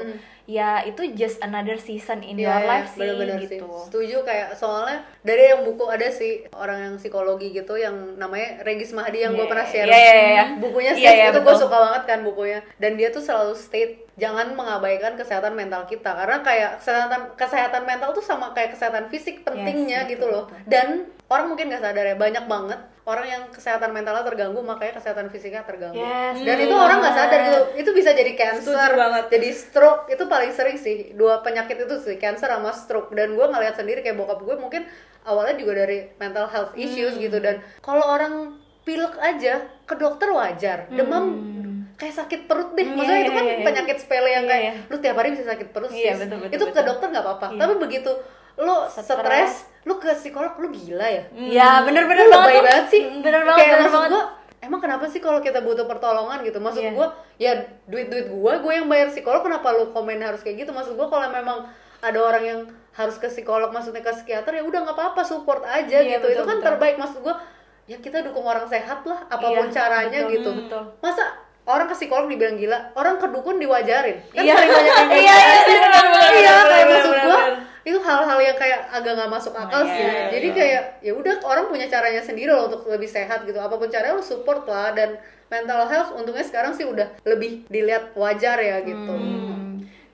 Ya itu just another season in Iya, your iya, life sih bener-bener sih. gitu. Setuju kayak soalnya dari yang buku ada sih orang yang psikologi gitu yang namanya Regis Mahdi yang gue Iya, pernah share. iya, iya, iya. Bukunya sih Iya, iya, itu gue suka banget kan bukunya. Dan dia tuh selalu state jangan mengabaikan kesehatan mental kita karena kayak kesehatan kesehatan mental tuh sama kayak kesehatan fisik pentingnya Yes, gitu betul, loh. betul. Dan orang mungkin nggak sadar ya banyak banget orang yang kesehatan mentalnya terganggu makanya kesehatan fisiknya terganggu Yes, dan itu orang nggak sadar gitu itu bisa jadi cancer banget. jadi stroke itu paling sering sih dua penyakit itu sih cancer sama stroke dan gue ngeliat sendiri kayak bokap gue mungkin awalnya juga dari mental health issues Hmm. gitu dan kalau orang pilek aja ke dokter wajar demam kayak sakit perut deh Hmm, maksudnya iya, itu kan iya, iya. penyakit sepele yang Iya, kayak iya. lu tiap hari bisa sakit perut Iya, sis. betul, betul, itu ke betul. dokter nggak apa-apa Iya. tapi begitu lo Stres. lu ke psikolog lu gila ya Ya bener-bener Lu banget lebay tuh. banget sih Bener banget, kayak bener banget. gua emang kenapa sih kalau kita butuh pertolongan gitu maksud Iya. gua ya duit duit gua gue yang bayar psikolog kenapa lu komen harus kayak gitu maksud gua kalau memang ada orang yang harus ke psikolog maksudnya ke psikiater ya udah nggak apa-apa support aja Iya, gitu itu betul, kan betul. terbaik maksud gua ya kita dukung orang sehat lah apa pun Iya, caranya betul, gitu betul. masa orang ke psikolog dibilang gila orang ke dukun diwajarin kan Iya. sering banyak yang Iya, gitu. iya, iya kayak bener, maksud bener, gua bener. Itu hal-hal yang kayak agak nggak masuk akal Iya, sih. iya, jadi iya. kayak ya udah orang punya caranya sendiri loh untuk lebih sehat gitu. Apa pun caranya lo support lah dan mental health untungnya sekarang sih udah lebih dilihat wajar ya gitu. Hmm.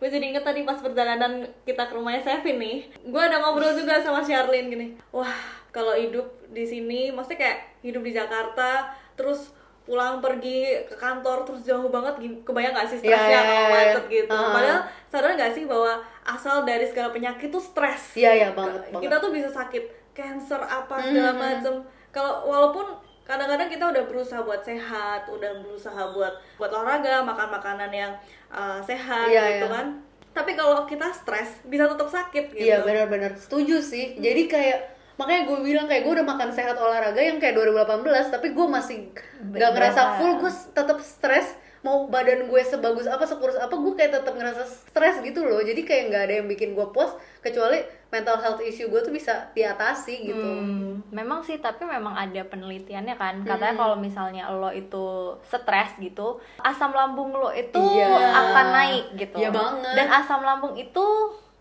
gue jadi inget tadi pas perjalanan kita ke rumahnya Sevin nih. Gue ada ngobrol juga sama Charlene gini. Wah kalau hidup di sini maksudnya kayak hidup di Jakarta terus pulang pergi ke kantor terus jauh banget kebayang gak sih Iya, stresnya iya, kalau iya. macet gitu. Ah. padahal sadar gak sih bahwa asal dari segala penyakit tuh stres. Iya iya banget banget. kita tuh bisa sakit cancer apa segala Hmm. macem. Kalau walaupun kadang-kadang kita udah berusaha buat sehat udah berusaha buat buat olahraga makan makanan yang uh, sehat Iya, gitu iya. kan. Tapi kalau kita stres bisa tetap sakit gitu. Iya benar-benar. Setuju sih. Jadi kayak makanya gue bilang kayak gue udah makan sehat olahraga yang kayak 2018 tapi gue masih nggak ngerasa full gue tetap stres. Mau badan gue sebagus apa sekurus apa gue kayak tetap ngerasa stres gitu loh. Jadi kayak nggak ada yang bikin gue puas kecuali mental health issue gue tuh bisa diatasi gitu. Hmm, memang sih tapi memang ada penelitiannya kan. Katanya kalau misalnya lo itu stres gitu asam lambung lo itu Iya. akan naik gitu. Iya banget. dan asam lambung itu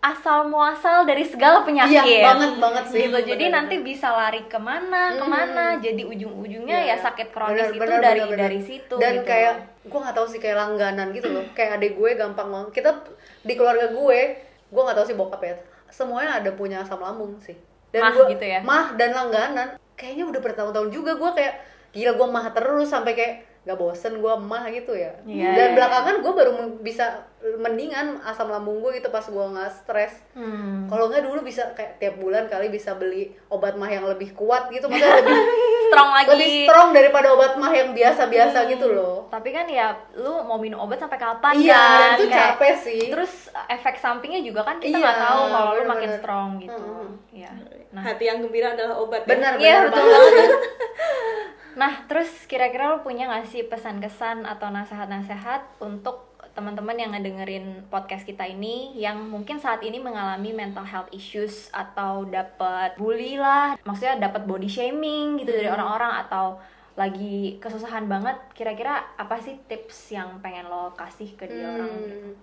asal muasal dari segala penyakit Iya, banget banget sih. gitu jadi Bener-bener. nanti bisa lari ke mana ke mana jadi ujung-ujungnya Iya. ya sakit kronis Bener, itu bener, dari bener, bener. dari situ dan gitu kayak gue nggak tahu sih kayak langganan gitu loh kayak adik gue gampang banget kita di keluarga gue gue nggak tahu sih bokap ya semuanya ada punya asam lambung sih dan Mah gue gitu ya? mah dan langganan kayaknya udah bertahun-tahun juga gue kayak gila gue mah terus sampai kayak nggak bosen gue mah gitu ya Iya, dan iya. belakangan gue baru bisa mendingan asam lambung gue gitu pas gue nggak stres Hmm. kalau nggak dulu bisa kayak tiap bulan kali bisa beli obat mah yang lebih kuat gitu maksudnya lebih strong lagi lebih strong daripada obat mah yang biasa-biasa gitu loh. tapi kan ya lu mau minum obat sampai kapan Iya, kan dan itu Kayak- capek sih. terus efek sampingnya juga kan kita Iya, nggak tahu kalau lu makin strong gitu Mm-mm. ya nah hati yang gembira adalah obat ya. Benar, Iya, benar betul banget. nah terus kira-kira lu punya nggak sih pesan-kesan atau nasihat-nasihat untuk teman-teman yang ngedengerin podcast kita ini yang mungkin saat ini mengalami mental health issues atau dapat bully lah maksudnya dapat body shaming gitu dari orang-orang atau lagi kesusahan banget kira-kira apa sih tips yang pengen lo kasih ke dia orang Hmm.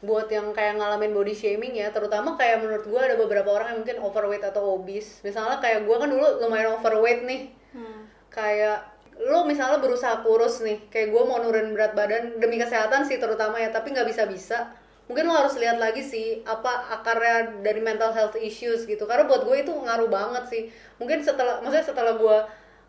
Buat yang kayak ngalamin body shaming ya, terutama kayak menurut gue ada beberapa orang yang mungkin overweight atau obese. Misalnya kayak gue kan dulu lumayan overweight nih. Kayak lo misalnya berusaha kurus nih, kayak gue mau nurunin berat badan demi kesehatan sih terutama ya, tapi nggak bisa-bisa. Mungkin lo harus lihat lagi sih apa akarnya dari mental health issues gitu. Karena buat gue itu ngaruh banget sih. Mungkin setelah, maksudnya setelah gue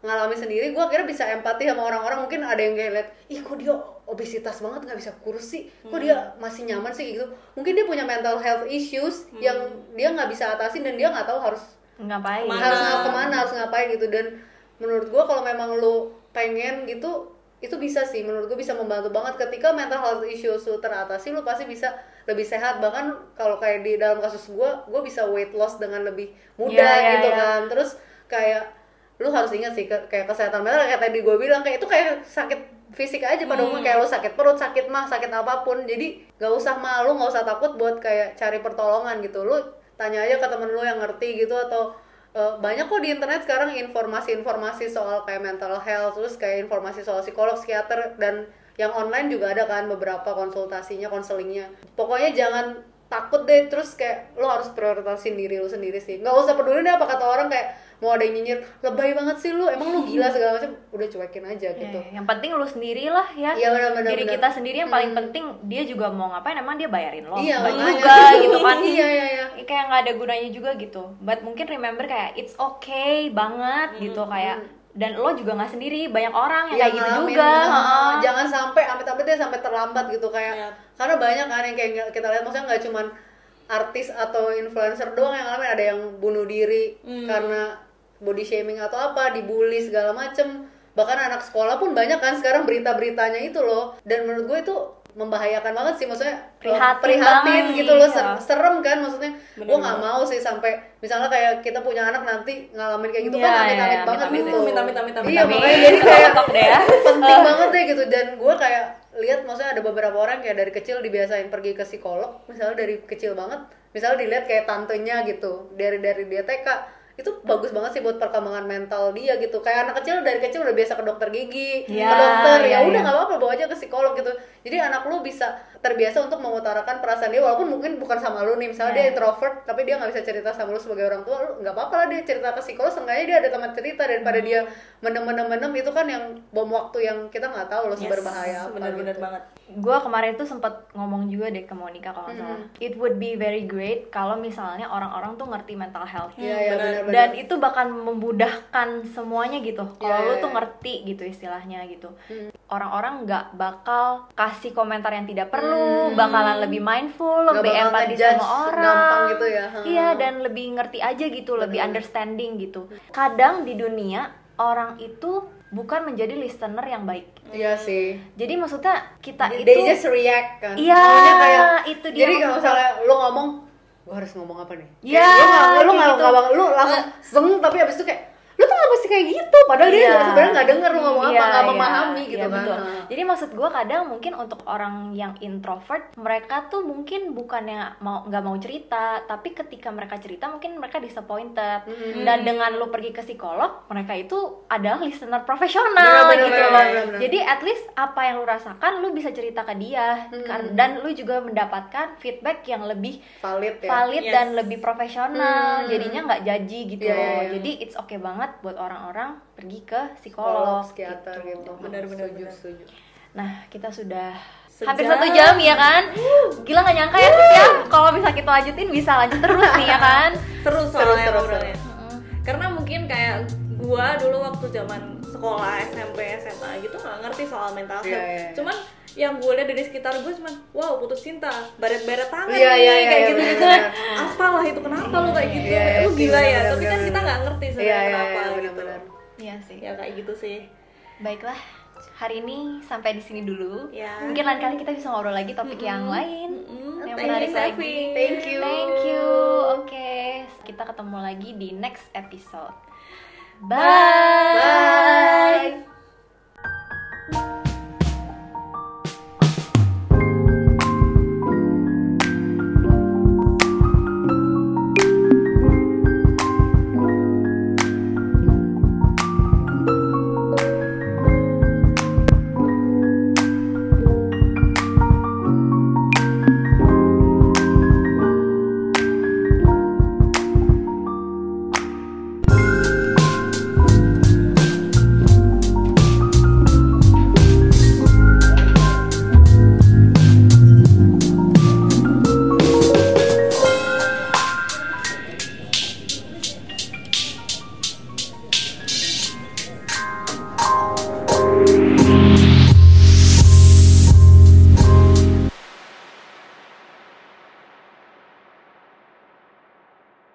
ngalami sendiri, gue akhirnya bisa empati sama orang-orang. Mungkin ada yang kayak lihat, ih kok dia obesitas banget nggak bisa kurus sih, kok dia masih nyaman sih gitu. Mungkin dia punya mental health issues yang dia nggak bisa atasin dan dia nggak tahu harus ngapain harus ke mana harus ngapain gitu dan menurut gua kalau memang lu pengen gitu itu bisa sih. Menurut gue bisa membantu banget ketika mental health issues lu teratasi lu pasti bisa lebih sehat. Bahkan kalau kayak di dalam kasus gua gue bisa weight loss dengan lebih mudah Iya, iya, gitu iya. kan. Terus kayak lu harus ingat sih kayak kesehatan mental kayak tadi gue bilang kayak itu kayak sakit fisik aja pada umumnya. Kayak lu sakit perut sakit mah sakit apa pun. Jadi nggak usah malu nggak usah takut buat kayak cari pertolongan gitu. Lu tanya aja ke temen lu yang ngerti gitu atau eh, banyak kok di internet sekarang informasi-informasi soal kayak mental health terus kayak informasi soal psikolog psikiater dan yang online juga ada kan beberapa konsultasinya konselingnya. Pokoknya jangan takut deh terus kayak lo harus prioritasin diri lo sendiri sih nggak usah peduli deh apa kata orang kayak mau ada yang nyinyir lebay banget sih lu emang lu gila segala macam udah cuekin aja gitu Ya, yang penting lu sendiri lah ya. Iya, benar, benar, Diri benar. kita sendiri yang paling Hmm. penting dia juga mau ngapain emang dia bayarin lo. Iya, Nggak makanya. juga gitu kan. Iya, iya, iya. Kayak nggak ada gunanya juga gitu. But mungkin remember kayak it's okay banget gitu kayak dan lo juga nggak sendiri banyak orang yang Yang kayak gitu juga nah, Heeh. jangan sampai amit-amit dia sampai terlambat gitu kayak Iya. karena banyak kan yang kayak kita lihat maksudnya nggak cuman artis atau influencer doang yang ngalamin ada yang bunuh diri Hmm. karena body shaming atau apa dibully segala macem bahkan anak sekolah pun banyak kan sekarang berita-beritanya itu loh dan menurut gue itu membahayakan banget sih maksudnya Prihatin prihatin banget gitu loh iya. ser- serem kan maksudnya. Gue nggak mau sih sampai misalnya kayak kita punya anak nanti ngalamin kayak gitu Iya, kan iya, amit-amit iya, banget amit-amit. gitu. Amit-amit, amit-amit, iya amit-amit. makanya jadi kayak ya. penting banget deh gitu. Dan gue kayak lihat maksudnya ada beberapa orang kayak dari kecil dibiasain pergi ke psikolog misalnya dari kecil banget. Misalnya dilihat kayak tantenya gitu dari dari dia TK itu bagus banget sih buat perkembangan mental dia gitu. Kayak anak kecil dari kecil udah biasa ke dokter gigi Iya, ke dokter. Iya, ya udah iya. nggak apa-apa bawa aja ke psikolog gitu. Jadi anak lu bisa terbiasa untuk mengutarakan perasaan dia walaupun mungkin bukan sama lu nih misalnya dia Iya. introvert tapi dia nggak bisa cerita sama lu sebagai orang tua lu nggak apa-apa lah dia cerita ke psikolog seenggaknya dia ada teman cerita daripada Hmm. dia menem-menem-menem itu kan yang bom waktu yang kita nggak tahu loh Yes, seberbahaya apa bener-bener gitu. banget gue kemarin tuh sempet ngomong juga deh ke Monica kalau nggak salah it would be very great kalau misalnya orang-orang tuh ngerti mental health Iya iya benar. benar-benar. dan itu bakal memudahkan semuanya gitu kalau Iya, lu iya, tuh iya. ngerti gitu istilahnya gitu orang-orang nggak bakal kasih komentar yang tidak perlu bakalan lebih mindful lebih empati sama orang gampang gitu ya. Hmm. iya dan lebih ngerti aja gitu lebih understanding gitu kadang di dunia orang itu bukan menjadi listener yang baik Iya sih. jadi maksudnya kita They itu just react kan. Iya, itu dia Jadi kalau misalnya lu ngomong, gua harus ngomong apa nih? Iya, Kayak lu nggak lu gitu. nggak- lu langsung zeng tapi abis itu kayak lu tuh nggak pasti kayak gitu padahal dia Iya. sebenarnya nggak denger lu ngomong apa Iya, nggak iya, memahami gitu iya, kan betul. Jadi maksud gue kadang mungkin untuk orang yang introvert mereka tuh mungkin bukannya mau nggak mau cerita, tapi ketika mereka cerita mungkin mereka disappointed. Hmm. Dan dengan lu pergi ke psikolog, mereka itu adalah listener profesional Bener, bener, gitu bener, loh. bener, bener. Jadi at least apa yang lu rasakan lu bisa cerita ke dia Hmm. Dan lu juga mendapatkan feedback yang lebih valid ya valid Yes. dan lebih profesional Hmm. jadinya nggak jaji gitu Iya, loh iya, iya. jadi it's okay banget buat orang-orang pergi ke psikolog psikolog, psikiater gitu, Benar-benar, setuju benar. setuju. Nah kita sudah Sejam. hampir satu jam ya kan? Gila nggak nyangka ya Sis, ya? Kalau bisa kita lanjutin bisa lanjut terus nih ya kan? Seru soalnya seru, ngobrolnya. karena mungkin kayak gua dulu waktu zaman sekolah SMP SMA gitu nggak ngerti soal mental health. Iya, iya, iya. cuman yang gue lihat dari sekitar gue cuman wow putus cinta baret-baret tangan nih iya, iya, kayak iya, gitu. gitu benar-benar. apalah itu kenapa lu kayak gitu? Iya, kayak iya gila ya benar-benar, tapi kan kita benar-benar. nggak ngerti sebenarnya iya kenapa iya gitu benar-benar iya sih. Ya kayak gitu sih. Baiklah hari ini sampai di sini dulu. Ya. mungkin lain kali kita bisa ngobrol lagi topik yang lain Mm-mm. yang Thank you, menarik lagi. Selfie. Thank you. thank you. Oke kita ketemu lagi di next episode. Bye, bye